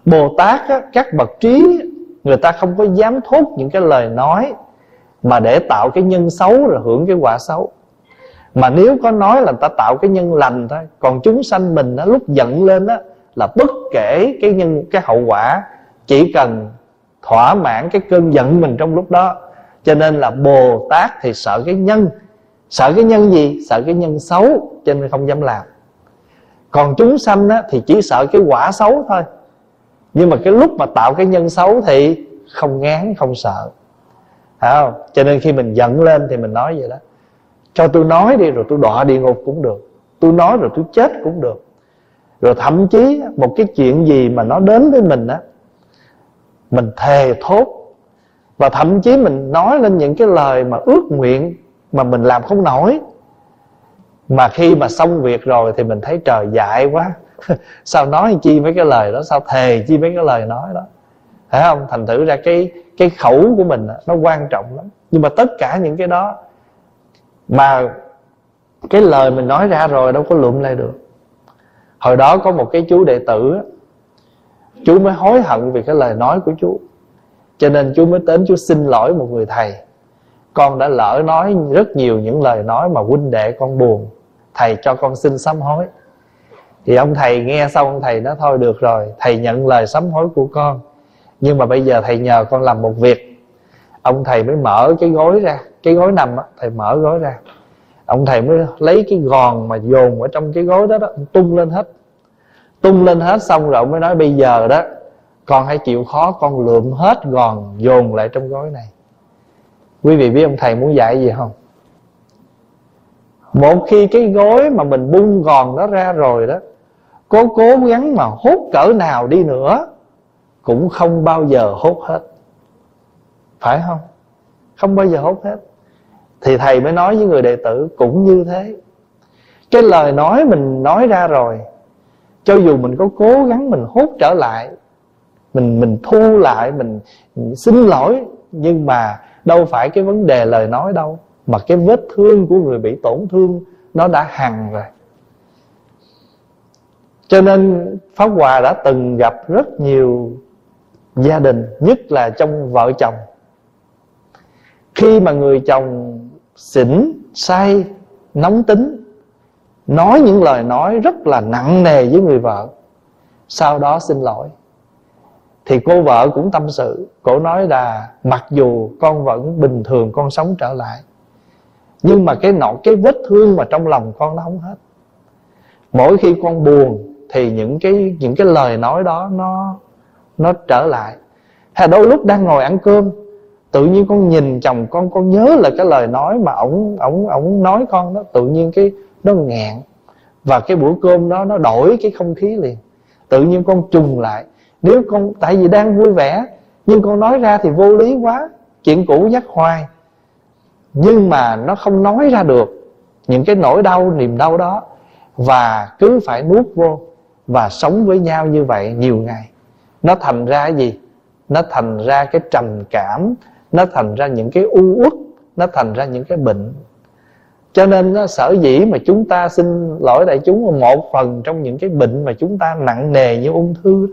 Bồ tát á, các bậc trí người ta không có dám thốt những cái lời nói mà để tạo cái nhân xấu rồi hưởng cái quả xấu. Mà nếu có nói là ta tạo cái nhân lành thôi còn chúng sanh mình á, lúc giận lên á là bất kể cái nhân cái hậu quả chỉ cần thỏa mãn cái cơn giận mình trong lúc đó. Cho nên là bồ tát thì sợ cái nhân. Sợ cái nhân gì? Sợ cái nhân xấu cho nên không dám làm. Còn chúng sanh á, thì chỉ sợ cái quả xấu thôi. Nhưng mà cái lúc mà tạo cái nhân xấu thì không ngán không sợ. Phải không? Cho nên khi mình giận lên thì mình nói vậy đó. Cho tôi nói đi rồi tôi đọa địa ngục cũng được. Tôi nói rồi tôi chết cũng được. Rồi thậm chí một cái chuyện gì mà nó đến với mình á, mình thề thốt. Và thậm chí mình nói lên những cái lời mà ước nguyện mà mình làm không nổi. Mà khi mà xong việc rồi thì mình thấy trời dại quá. Sao nói chi mấy cái lời đó? Sao thề chi mấy cái lời nói đó? Phải không thành thử ra cái cái khẩu của mình nó quan trọng lắm. Nhưng mà tất cả những cái đó mà cái lời mình nói ra rồi đâu có lượm lại được. Hồi đó có một cái chú đệ tử chú mới hối hận vì cái lời nói của chú. Cho nên chú mới đến chú xin lỗi một người thầy. Con đã lỡ nói rất nhiều những lời nói mà huynh đệ con buồn. Thầy cho con xin sám hối. Thì ông thầy nghe xong, ông thầy nói, thôi được rồi, thầy nhận lời sám hối của con nhưng mà bây giờ thầy nhờ con làm một việc. Ông thầy mới mở cái gối ra, cái gối nằm á, thầy mở gối ra. Ông thầy mới lấy cái gòn mà dồn ở trong cái gối đó đó tung lên hết. Tung lên hết xong rồi ông mới nói bây giờ đó, con hãy chịu khó, con lượm hết gòn dồn lại trong gói này. Quý vị biết ông thầy muốn dạy gì không? Một khi cái gối mà mình bung gòn đó ra rồi đó, cố cố gắng mà hút cỡ nào đi nữa cũng không bao giờ hút hết. Phải không? Không bao giờ hút hết. Thì thầy mới nói với người đệ tử cũng như thế. Cái lời nói mình nói ra rồi cho dù mình có cố gắng mình hút trở lại mình mình thu lại mình, mình xin lỗi nhưng mà đâu phải cái vấn đề lời nói đâu mà cái vết thương của người bị tổn thương nó đã hằn rồi. Cho nên pháp hòa đã từng gặp rất nhiều gia đình, nhất là trong vợ chồng. Khi mà người chồng xỉn, say, nóng tính, nói những lời nói rất là nặng nề với người vợ, sau đó xin lỗi. Thì cô vợ cũng tâm sự, cổ nói là mặc dù con vẫn bình thường, con sống trở lại, nhưng mà cái nọ cái vết thương mà trong lòng con nó không hết. Mỗi khi con buồn thì những cái những cái lời nói đó nó nó trở lại. Hay đôi lúc đang ngồi ăn cơm, tự nhiên con nhìn chồng con con nhớ là cái lời nói mà ổng ổng ổng nói con đó, tự nhiên cái nó ngẹn và cái bữa cơm đó nó đổi cái không khí liền. Tự nhiên con trùng lại. Nếu con, tại vì đang vui vẻ, nhưng con nói ra thì vô lý quá. Chuyện cũ nhắc hoài. Nhưng mà nó không nói ra được những cái nỗi đau, niềm đau đó. Và cứ phải nuốt vô và sống với nhau như vậy nhiều ngày nó thành ra gì? Nó thành ra cái trầm cảm nó thành ra những cái u uất nó thành ra những cái bệnh. Cho nên nó sở dĩ mà chúng ta xin lỗi đại chúng một phần trong những cái bệnh mà chúng ta nặng nề như ung thư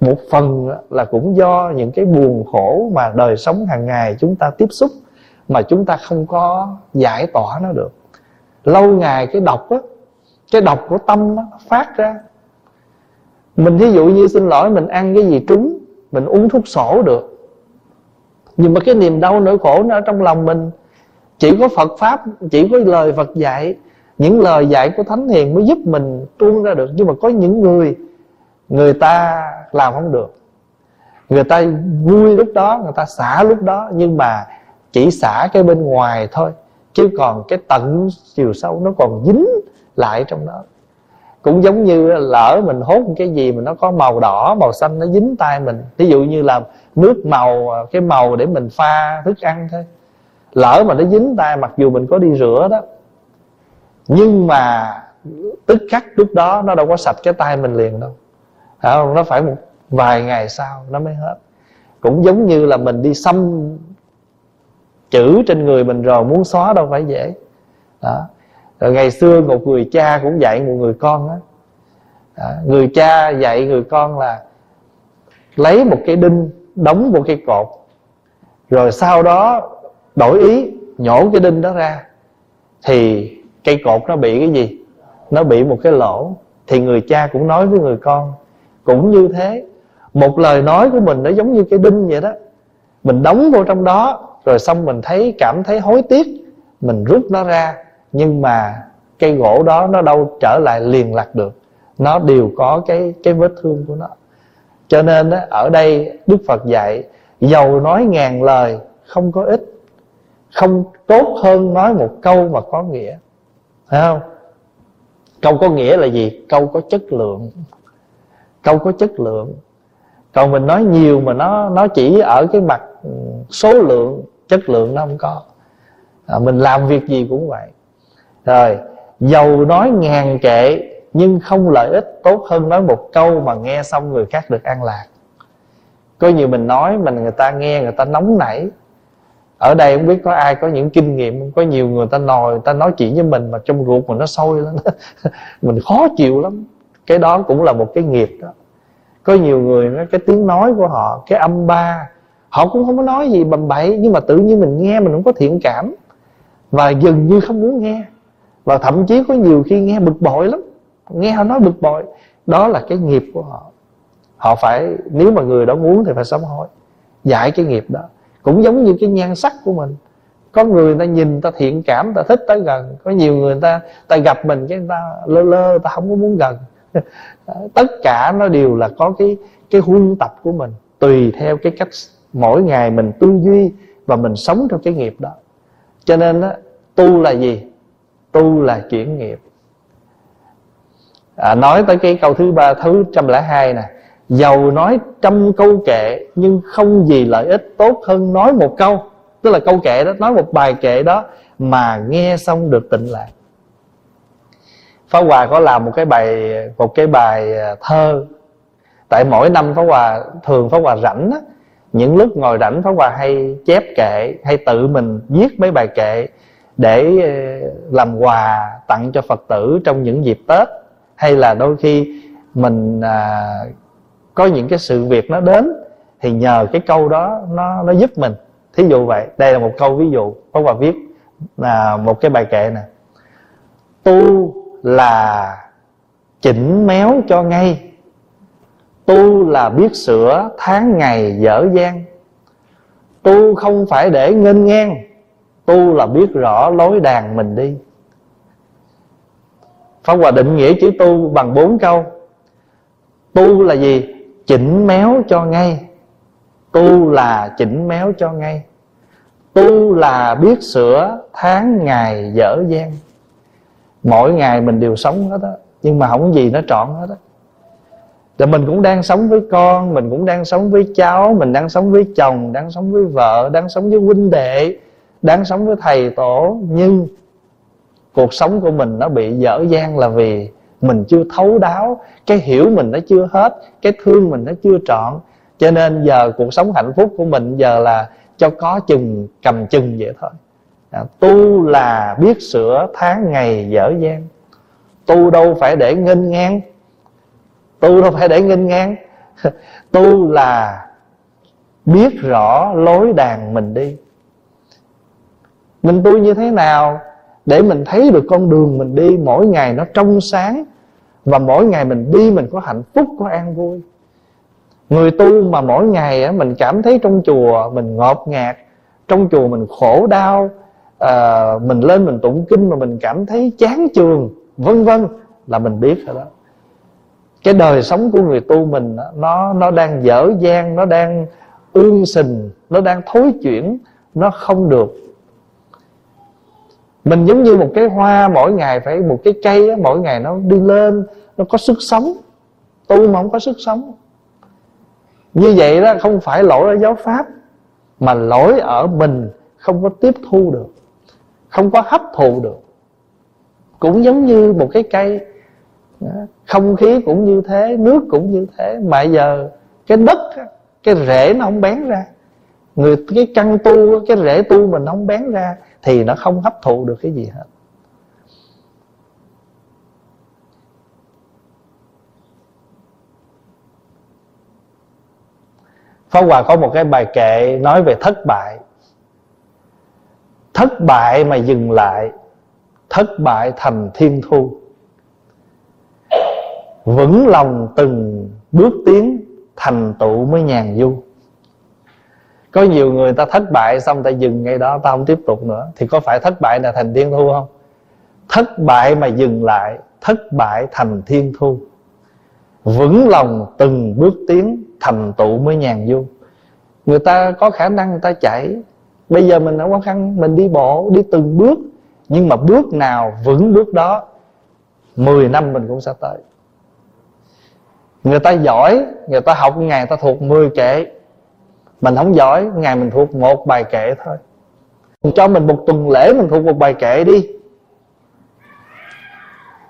một phần là cũng do những cái buồn khổ mà đời sống hàng ngày chúng ta tiếp xúc mà chúng ta không có giải tỏa nó được. Lâu ngày cái độc á cái độc của tâm á, phát ra mình ví dụ như xin lỗi, mình ăn cái gì trúng, mình uống thuốc sổ được. Nhưng mà cái niềm đau nỗi khổ nó ở trong lòng mình. Chỉ có Phật pháp, chỉ có lời Phật dạy. Những lời dạy của thánh hiền mới giúp mình tuôn ra được. Nhưng mà có những người người ta làm không được. Người ta vui lúc đó, người ta xả lúc đó, nhưng mà chỉ xả cái bên ngoài thôi. Chứ còn cái tận chiều sâu nó còn dính lại trong đó cũng giống như lỡ mình hốt cái gì mà nó có màu đỏ, màu xanh nó dính tay mình. Ví dụ như là nước màu, cái màu để mình pha thức ăn thôi. Lỡ mà nó dính tay, mặc dù mình có đi rửa đó, nhưng mà tức khắc lúc đó nó đâu có sạch cái tay mình liền đâu. Nó phải một vài ngày sau nó mới hết. Cũng giống như là mình đi xăm chữ trên người mình rồi, muốn xóa đâu phải dễ. Đó rồi ngày xưa một người cha cũng dạy một người con đó. à, người cha dạy người con là lấy một cái đinh đóng một cái cột rồi sau đó đổi ý nhổ cái đinh đó ra thì cây cột nó bị cái gì? Nó bị một cái lỗ. Thì người cha cũng nói với người con cũng như thế một lời nói của mình nó giống như cái đinh vậy đó. Mình đóng vô trong đó rồi xong mình thấy cảm thấy hối tiếc mình rút nó ra nhưng mà cây gỗ đó nó đâu trở lại liền lạc được. Nó đều có cái cái vết thương của nó. Cho nên ở đây đức phật dạy giàu nói ngàn lời không có ích. Không tốt hơn nói một câu mà có nghĩa. Phải không? Câu có nghĩa là gì? Câu có chất lượng. Câu có chất lượng. Còn mình nói nhiều mà nó nó chỉ ở cái mặt ừ, số lượng chất lượng nó không có. À, mình làm việc gì cũng vậy rồi dầu nói ngàn kệ, nhưng không lợi ích tốt hơn nói một câu mà nghe xong người khác được an lạc. Có nhiều mình nói mình người ta nghe, người ta nóng nảy. Ở đây không biết có ai có những kinh nghiệm có nhiều người ta nồi người ta nói chuyện với mình mà trong ruột mình nó sôi lên mình khó chịu lắm. Cái đó cũng là một cái nghiệp đó. Có nhiều người nói cái tiếng nói của họ, cái âm ba, họ cũng không có nói gì bầm bậy, nhưng mà tự nhiên mình nghe mình không có thiện cảm. Và dường như không muốn nghe và thậm chí có nhiều khi nghe bực bội lắm. Nghe họ nói bực bội, đó là cái nghiệp của họ. Họ phải, nếu mà người đó muốn thì phải sám hối giải cái nghiệp đó. Cũng giống như cái nhan sắc của mình. Có người ta nhìn ta thiện cảm ta thích tới gần. Có nhiều người ta ta gặp mình cái ta lơ lơ ta không có muốn gần. Tất cả nó đều là có cái cái huân tập của mình, tùy theo cái cách mỗi ngày mình tư duy và mình sống trong cái nghiệp đó. Cho nên á, tu là gì? Tu là chuyển nghiệp. À, nói tới cái câu thứ ba thứ trăm lẻ hai nè. Giàu nói trăm câu kệ nhưng không gì lợi ích tốt hơn nói một câu. Tức là câu kệ đó nói một bài kệ đó mà nghe xong được tịnh lạc. Phá Hòa có làm một cái bài một cái bài à, thơ. Tại mỗi năm phá Hòa thường phá Hòa rảnh á những lúc ngồi rảnh phá Hòa hay chép kệ hay tự mình viết mấy bài kệ để ờ, làm quà tặng cho Phật tử trong những dịp Tết hay là đôi khi mình à, có những cái sự việc nó đến thì nhờ cái câu đó nó nó giúp mình. Thí dụ vậy đây là một câu ví dụ có Hòa viết là một cái bài kệ nè. Tu là chỉnh méo cho ngay. Tu là biết sửa tháng ngày dở dang. Tu không phải để nghênh ngang tu là biết rõ lối đàn mình đi. Pháp Hòa định nghĩa chữ tu bằng bốn câu. Tu là gì? Chỉnh méo cho ngay. Tu là chỉnh méo cho ngay. Tu là biết sửa tháng ngày dở dang. Mỗi ngày mình đều sống hết á, Nhưng mà không gì nó trọn hết á. Rồi mình cũng đang sống với con, Mình cũng đang sống với cháu, Mình đang sống với chồng, Đang sống với vợ, Đang sống với huynh đệ đáng sống với thầy tổ Nhưng cuộc sống của mình nó bị dở dang là vì mình chưa thấu đáo cái hiểu mình nó chưa hết cái thương mình nó chưa trọn. Cho nên giờ cuộc sống hạnh phúc của mình giờ là cho có chừng cầm chừng vậy thôi. À, tu là biết sửa tháng ngày dở dang. Tu đâu phải để nghênh ngang. Tu đâu phải để nghênh ngang. Tu là biết rõ lối đàn mình đi mình tu như thế nào để mình thấy được con đường mình đi? Mỗi ngày nó trong sáng và mỗi ngày mình đi mình có hạnh phúc có an vui. Người tu mà mỗi ngày mình cảm thấy trong chùa mình ngọt ngạt trong chùa mình khổ đau à, mình lên mình tụng kinh mà mình cảm thấy chán trường vân vân là mình biết rồi đó. Cái đời sống của người tu mình nó nó đang dở dang nó đang ương sình nó đang thối chuyển nó không được mình giống như một cái hoa, mỗi ngày phải, một cái cây mỗi ngày nó đi lên, nó có sức sống. Tu mà không có sức sống. Như vậy đó, không phải lỗi ở giáo pháp, mà lỗi ở mình không có tiếp thu được, không có hấp thụ được. Cũng giống như một cái cây không khí cũng như thế, nước cũng như thế, mà giờ cái đất cái rễ nó không bén ra. Người, cái căn tu cái rễ tu mình không bén ra thì nó không hấp thụ được cái gì hết. Pháp Hòa có một cái bài kệ nói về thất bại. Thất bại mà dừng lại, Thất bại thành thiên thu. Vững lòng từng bước tiến, Thành tựu mới nhàn du có nhiều người ta thất bại xong ta dừng ngay đó, ta không tiếp tục nữa. Thì có phải thất bại là thành thiên thu không? Thất bại mà dừng lại, thất bại thành thiên thu. Vững lòng từng bước tiến, thành tựu mới nhàn vô người ta có khả năng người ta chạy. Bây giờ mình không khó khăn, mình đi bộ, đi từng bước. Nhưng mà bước nào vững bước đó 10 năm mình cũng sẽ tới. Người ta giỏi, người ta học ngày ta thuộc 10 kệ mình không giỏi, ngày mình thuộc một bài kệ thôi. Cho mình một tuần lễ mình thuộc một bài kệ đi.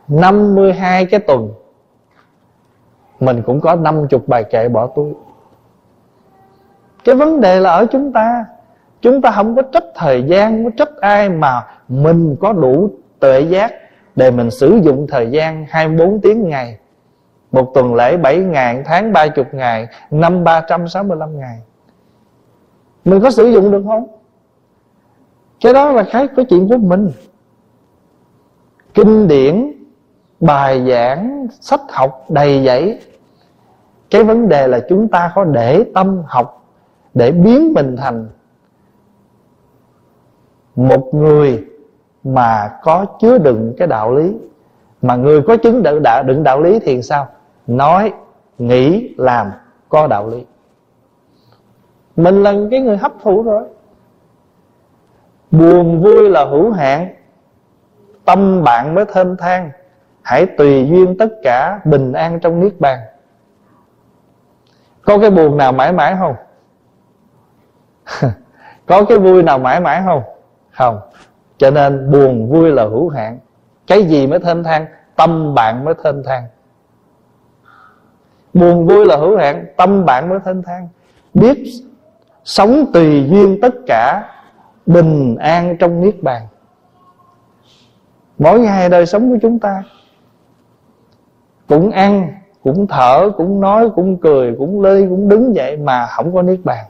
52 cái tuần, Mình cũng có 50 bài kệ bỏ túi. Cái vấn đề là ở chúng ta Chúng ta không có trách thời gian, Không có trách ai mà Mình có đủ tuệ giác Để mình sử dụng thời gian 24 tiếng ngày. Một tuần lễ 7 ngày Tháng 30 ngày, Năm 365 ngày mình có sử dụng được không? Cái đó là cái có chuyện của mình. Kinh điển bài giảng sách học đầy dẫy. Cái vấn đề là chúng ta có để tâm học để biến mình thành một người mà có chứa đựng cái đạo lý. Mà người có chứng đựng đạo, đựng đạo lý thì sao? Nói nghĩ làm có đạo lý mình là cái người hấp thụ rồi. Buồn vui là hữu hạn. Tâm bạn mới thênh thang hãy tùy duyên tất cả bình an trong niết bàn. Có cái buồn nào mãi mãi không? Có cái vui nào mãi mãi không? Không. Cho nên buồn vui là hữu hạn. Cái gì mới thênh thang tâm bạn mới thênh thang buồn vui là hữu hạn. Tâm bạn mới thênh thang biết sống tùy duyên tất cả bình an trong niết bàn. Mỗi ngày đời sống của chúng ta cũng ăn cũng thở cũng nói cũng cười cũng lê cũng đứng vậy mà không có niết bàn.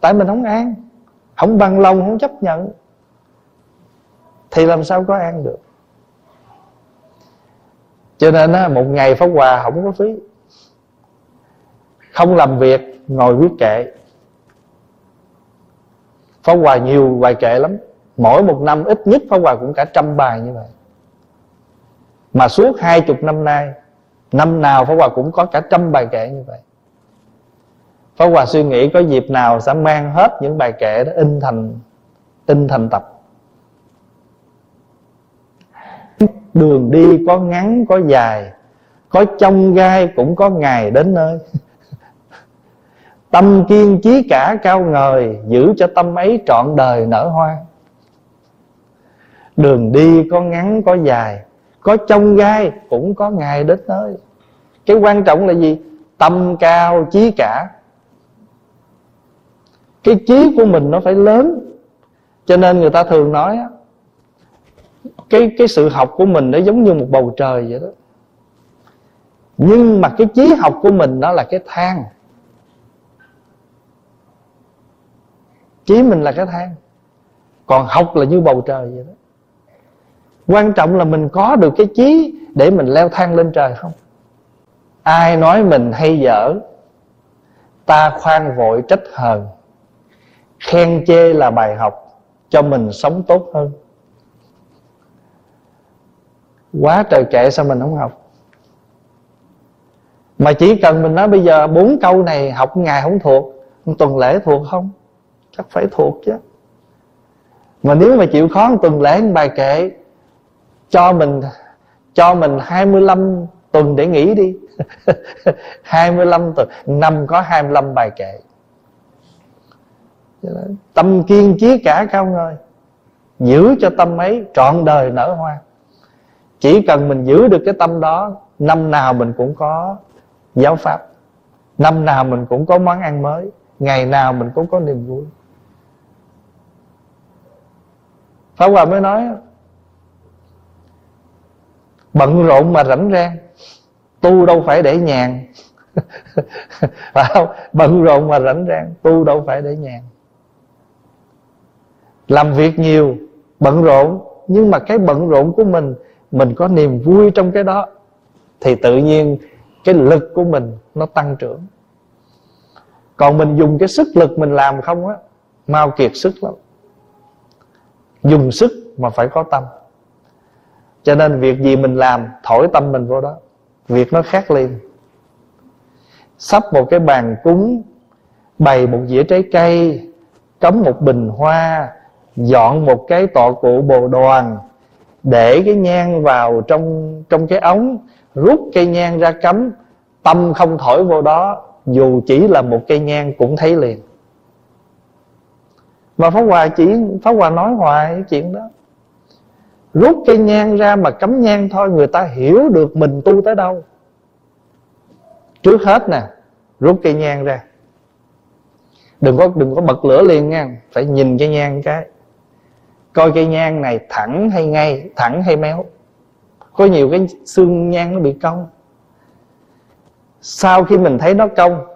Tại mình không an không bằng lòng không chấp nhận thì làm sao có an được? Cho nên á, một ngày pháp hòa không có phí. Không làm việc ngồi viết kệ pháp hòa nhiều bài kệ lắm. Mỗi một năm ít nhất pháp hòa cũng cả trăm bài như vậy. Mà suốt hai chục năm nay, năm nào pháp hòa cũng có cả trăm bài kệ như vậy. Pháp hòa suy nghĩ có dịp nào sẽ mang hết những bài kệ đó in thành in thành tập. Đường đi có ngắn, có dài, có trong gai cũng có ngày đến nơi tâm kiên chí cả cao ngời, giữ cho tâm ấy trọn đời nở hoa. Đường đi có ngắn, có dài, có trong gai, cũng có ngày đến nơi. Cái quan trọng là gì? Tâm cao chí cả. Cái chí của mình nó phải lớn. Cho nên người ta thường nói cái cái sự học của mình nó giống như một bầu trời vậy đó. Nhưng mà cái trí học của mình nó là cái thang. Chỉ mình là cái thang. Còn học là như bầu trời vậy đó. Quan trọng là mình có được cái trí để mình leo thang lên trời không? Ai nói mình hay dở, ta khoan vội trách hờn. Khen chê là bài học cho mình sống tốt hơn. Quá trời kệ sao mình không học? Mà chỉ cần mình nói bây giờ bốn câu này học ngày không thuộc tuần lễ thuộc không? Chắc phải thuộc chứ. Mà nếu mà chịu khó tuần lễ một bài kệ, cho mình cho mình 25 tuần để nghỉ đi. 25 tuần, năm có 25 bài kệ. Tâm kiên trí cả cao ngơi giữ cho tâm ấy trọn đời nở hoa. Chỉ cần mình giữ được cái tâm đó, năm nào mình cũng có giáo pháp. Năm nào mình cũng có món ăn mới. Ngày nào mình cũng có niềm vui. Pháp Hòa mới nói, Bận rộn mà rảnh rang Tu đâu phải để nhàn. Phải không? Bận rộn mà rảnh rang Tu đâu phải để nhàn. Làm việc nhiều, Bận rộn, Nhưng mà cái bận rộn của mình Mình có niềm vui trong cái đó, Thì tự nhiên Cái lực của mình nó tăng trưởng. Còn mình dùng cái sức lực mình làm không á, Mau kiệt sức lắm. Dùng sức mà phải có tâm. Cho nên việc gì mình làm, Thổi tâm mình vô đó. Việc nó khác liền. Sắp một cái bàn cúng, Bày một dĩa trái cây, Cắm một bình hoa, Dọn một cái tọa cụ bồ đoàn, Để cái nhang vào trong trong cái ống, Rút cây nhang ra cắm. Tâm không thổi vô đó, Dù chỉ là một cây nhang cũng thấy liền. Mà Pháp Hòa chỉ, Pháp Hòa nói hoài cái chuyện đó. Rút cây nhang ra mà cắm nhang thôi, Người ta hiểu được mình tu tới đâu. Trước hết nè, Rút cây nhang ra. Đừng có đừng có bật lửa liền nha, Phải nhìn cây nhang cái. Coi cây nhang này thẳng hay ngay, Thẳng hay méo. Có nhiều cái xương nhang nó bị cong. Sau khi mình thấy nó cong,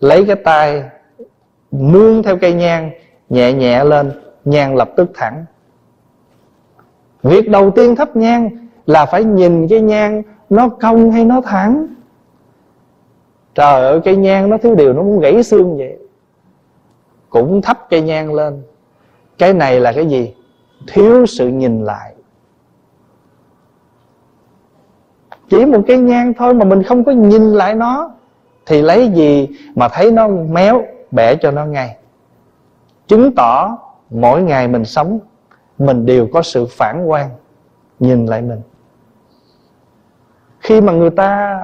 Lấy cái tay Nương theo cây nhang Nhẹ nhẹ lên Nhang lập tức thẳng. Việc đầu tiên thắp nhang Là phải nhìn cái nhang Nó cong hay nó thẳng. Trời ơi cây nhang nó thiếu điều, Nó muốn gãy xương vậy. Cũng thắp cây nhang lên. Cái này là cái gì? Thiếu sự nhìn lại. Chỉ một cái nhang thôi Mà mình không có nhìn lại nó, Thì lấy gì mà thấy nó méo, Bẻ cho nó ngay? Chứng tỏ mỗi ngày mình sống, Mình đều có sự phản quan Nhìn lại mình. Khi mà người ta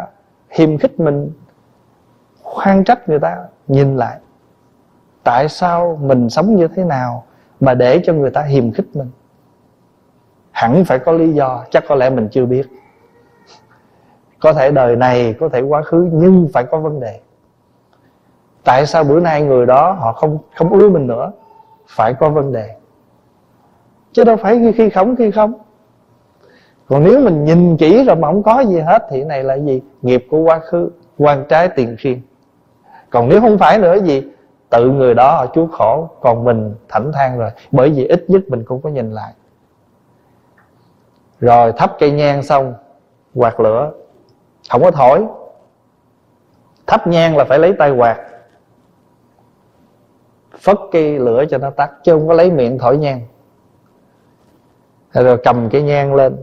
hiềm khích mình, khoan trách người ta, nhìn lại, tại sao mình sống như thế nào mà để cho người ta hiềm khích mình? Hẳn phải có lý do, chắc có lẽ mình chưa biết. Có thể đời này có thể quá khứ, nhưng phải có vấn đề tại sao bữa nay người đó họ không không ưa mình nữa? Phải có vấn đề. Chứ đâu phải khi, khi không khi không. Còn nếu mình nhìn kỹ rồi mà không có gì hết thì này là gì? Nghiệp của quá khứ quan trái tiền khiên còn nếu không phải nữa gì? Tự người đó họ chú khổ còn mình thảnh thang rồi. Bởi vì ít nhất mình cũng có nhìn lại. Rồi thắp cây nhang xong quạt lửa. Không có thổi. Thắp nhang là phải lấy tay quạt phất cái lửa cho nó tắt, chứ không có lấy miệng thổi nhang. Rồi cầm cái nhang lên,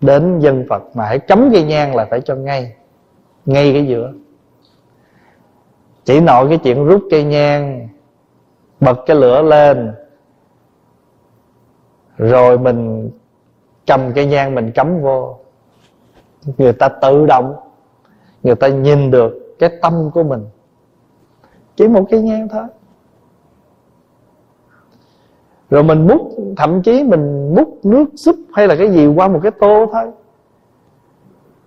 đến dân phật mà hãy cấm cái nhang là phải cho ngay ngay cái giữa. Chỉ nội cái chuyện rút cây nhang, bật cái lửa lên, rồi mình cầm cây nhang mình cắm vô. Người ta tự động, người ta nhìn được cái tâm của mình. Chỉ một cây nhang thôi rồi mình múc thậm chí mình múc nước súp hay là cái gì qua một cái tô thôi.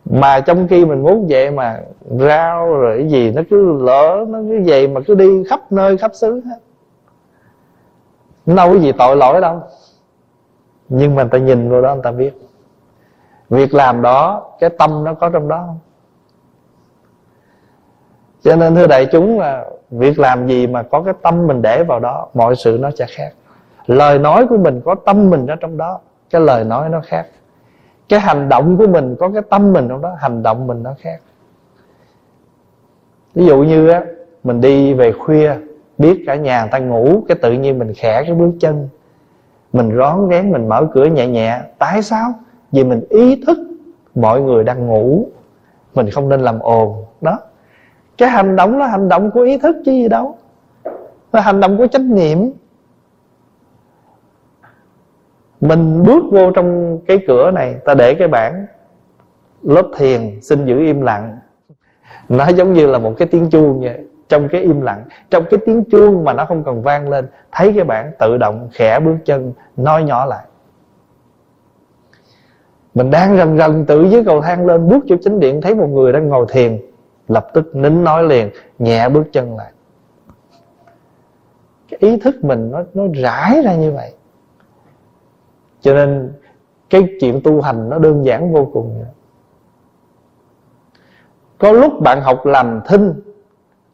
Mà trong khi mình muốn vậy mà rau rồi cái gì nó cứ lỡ nó cứ vậy mà cứ đi khắp nơi, khắp xứ hết. Đâu có gì tội lỗi đâu. Nhưng mà người ta nhìn vào đó, người ta biết. Việc làm đó, cái tâm nó có trong đó không? Cho nên thưa đại chúng là việc làm gì mà có cái tâm mình để vào đó, mọi sự nó sẽ khác lời nói của mình có tâm mình ở trong đó, cái lời nói nó khác. Cái hành động của mình có cái tâm mình trong đó, hành động mình nó khác. Ví dụ như á, mình đi về khuya, biết cả nhà người ta ngủ, cái tự nhiên mình khẽ cái bước chân. Mình rón rén, mình mở cửa nhẹ nhẹ. Tại sao? Vì mình ý thức mọi người đang ngủ. Mình không nên làm ồn. Đó. Cái hành động là hành động của ý thức chứ gì đâu. Là hành động của trách nhiệm mình bước vô trong cái cửa này, ta để cái bảng lớp thiền, xin giữ im lặng. Nó giống như là một cái tiếng chuông vậy, trong cái im lặng. Trong cái tiếng chuông mà nó không cần vang lên, thấy cái bảng tự động, khẽ bước chân, nói nhỏ lại. Mình đang rần rần tự dưới cầu thang lên, bước vô chính điện, thấy một người đang ngồi thiền, lập tức nín nói liền, nhẹ bước chân lại. Cái ý thức mình nó nó rải ra như vậy cho nên cái chuyện tu hành nó đơn giản vô cùng. Có lúc bạn học làm thinh,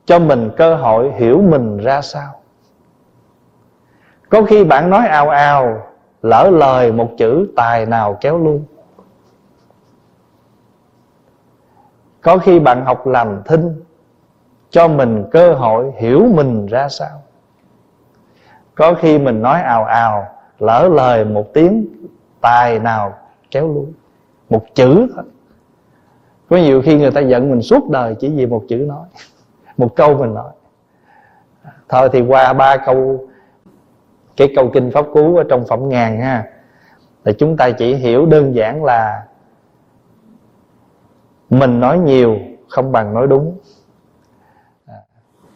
cho mình cơ hội hiểu mình ra sao. Có khi bạn nói ào ào, lỡ lời một chữ tài nào kéo luôn. Có khi bạn học làm thinh, cho mình cơ hội hiểu mình ra sao. Có khi mình nói ào ào lỡ lời một tiếng tài nào kéo luôn một chữ thôi. Có nhiều khi người ta giận mình suốt đời chỉ vì một chữ nói, một câu mình nói. Thôi thì qua ba câu, cái câu kinh pháp cú ở trong phẩm ngàn ha là chúng ta chỉ hiểu đơn giản là mình nói nhiều không bằng nói đúng.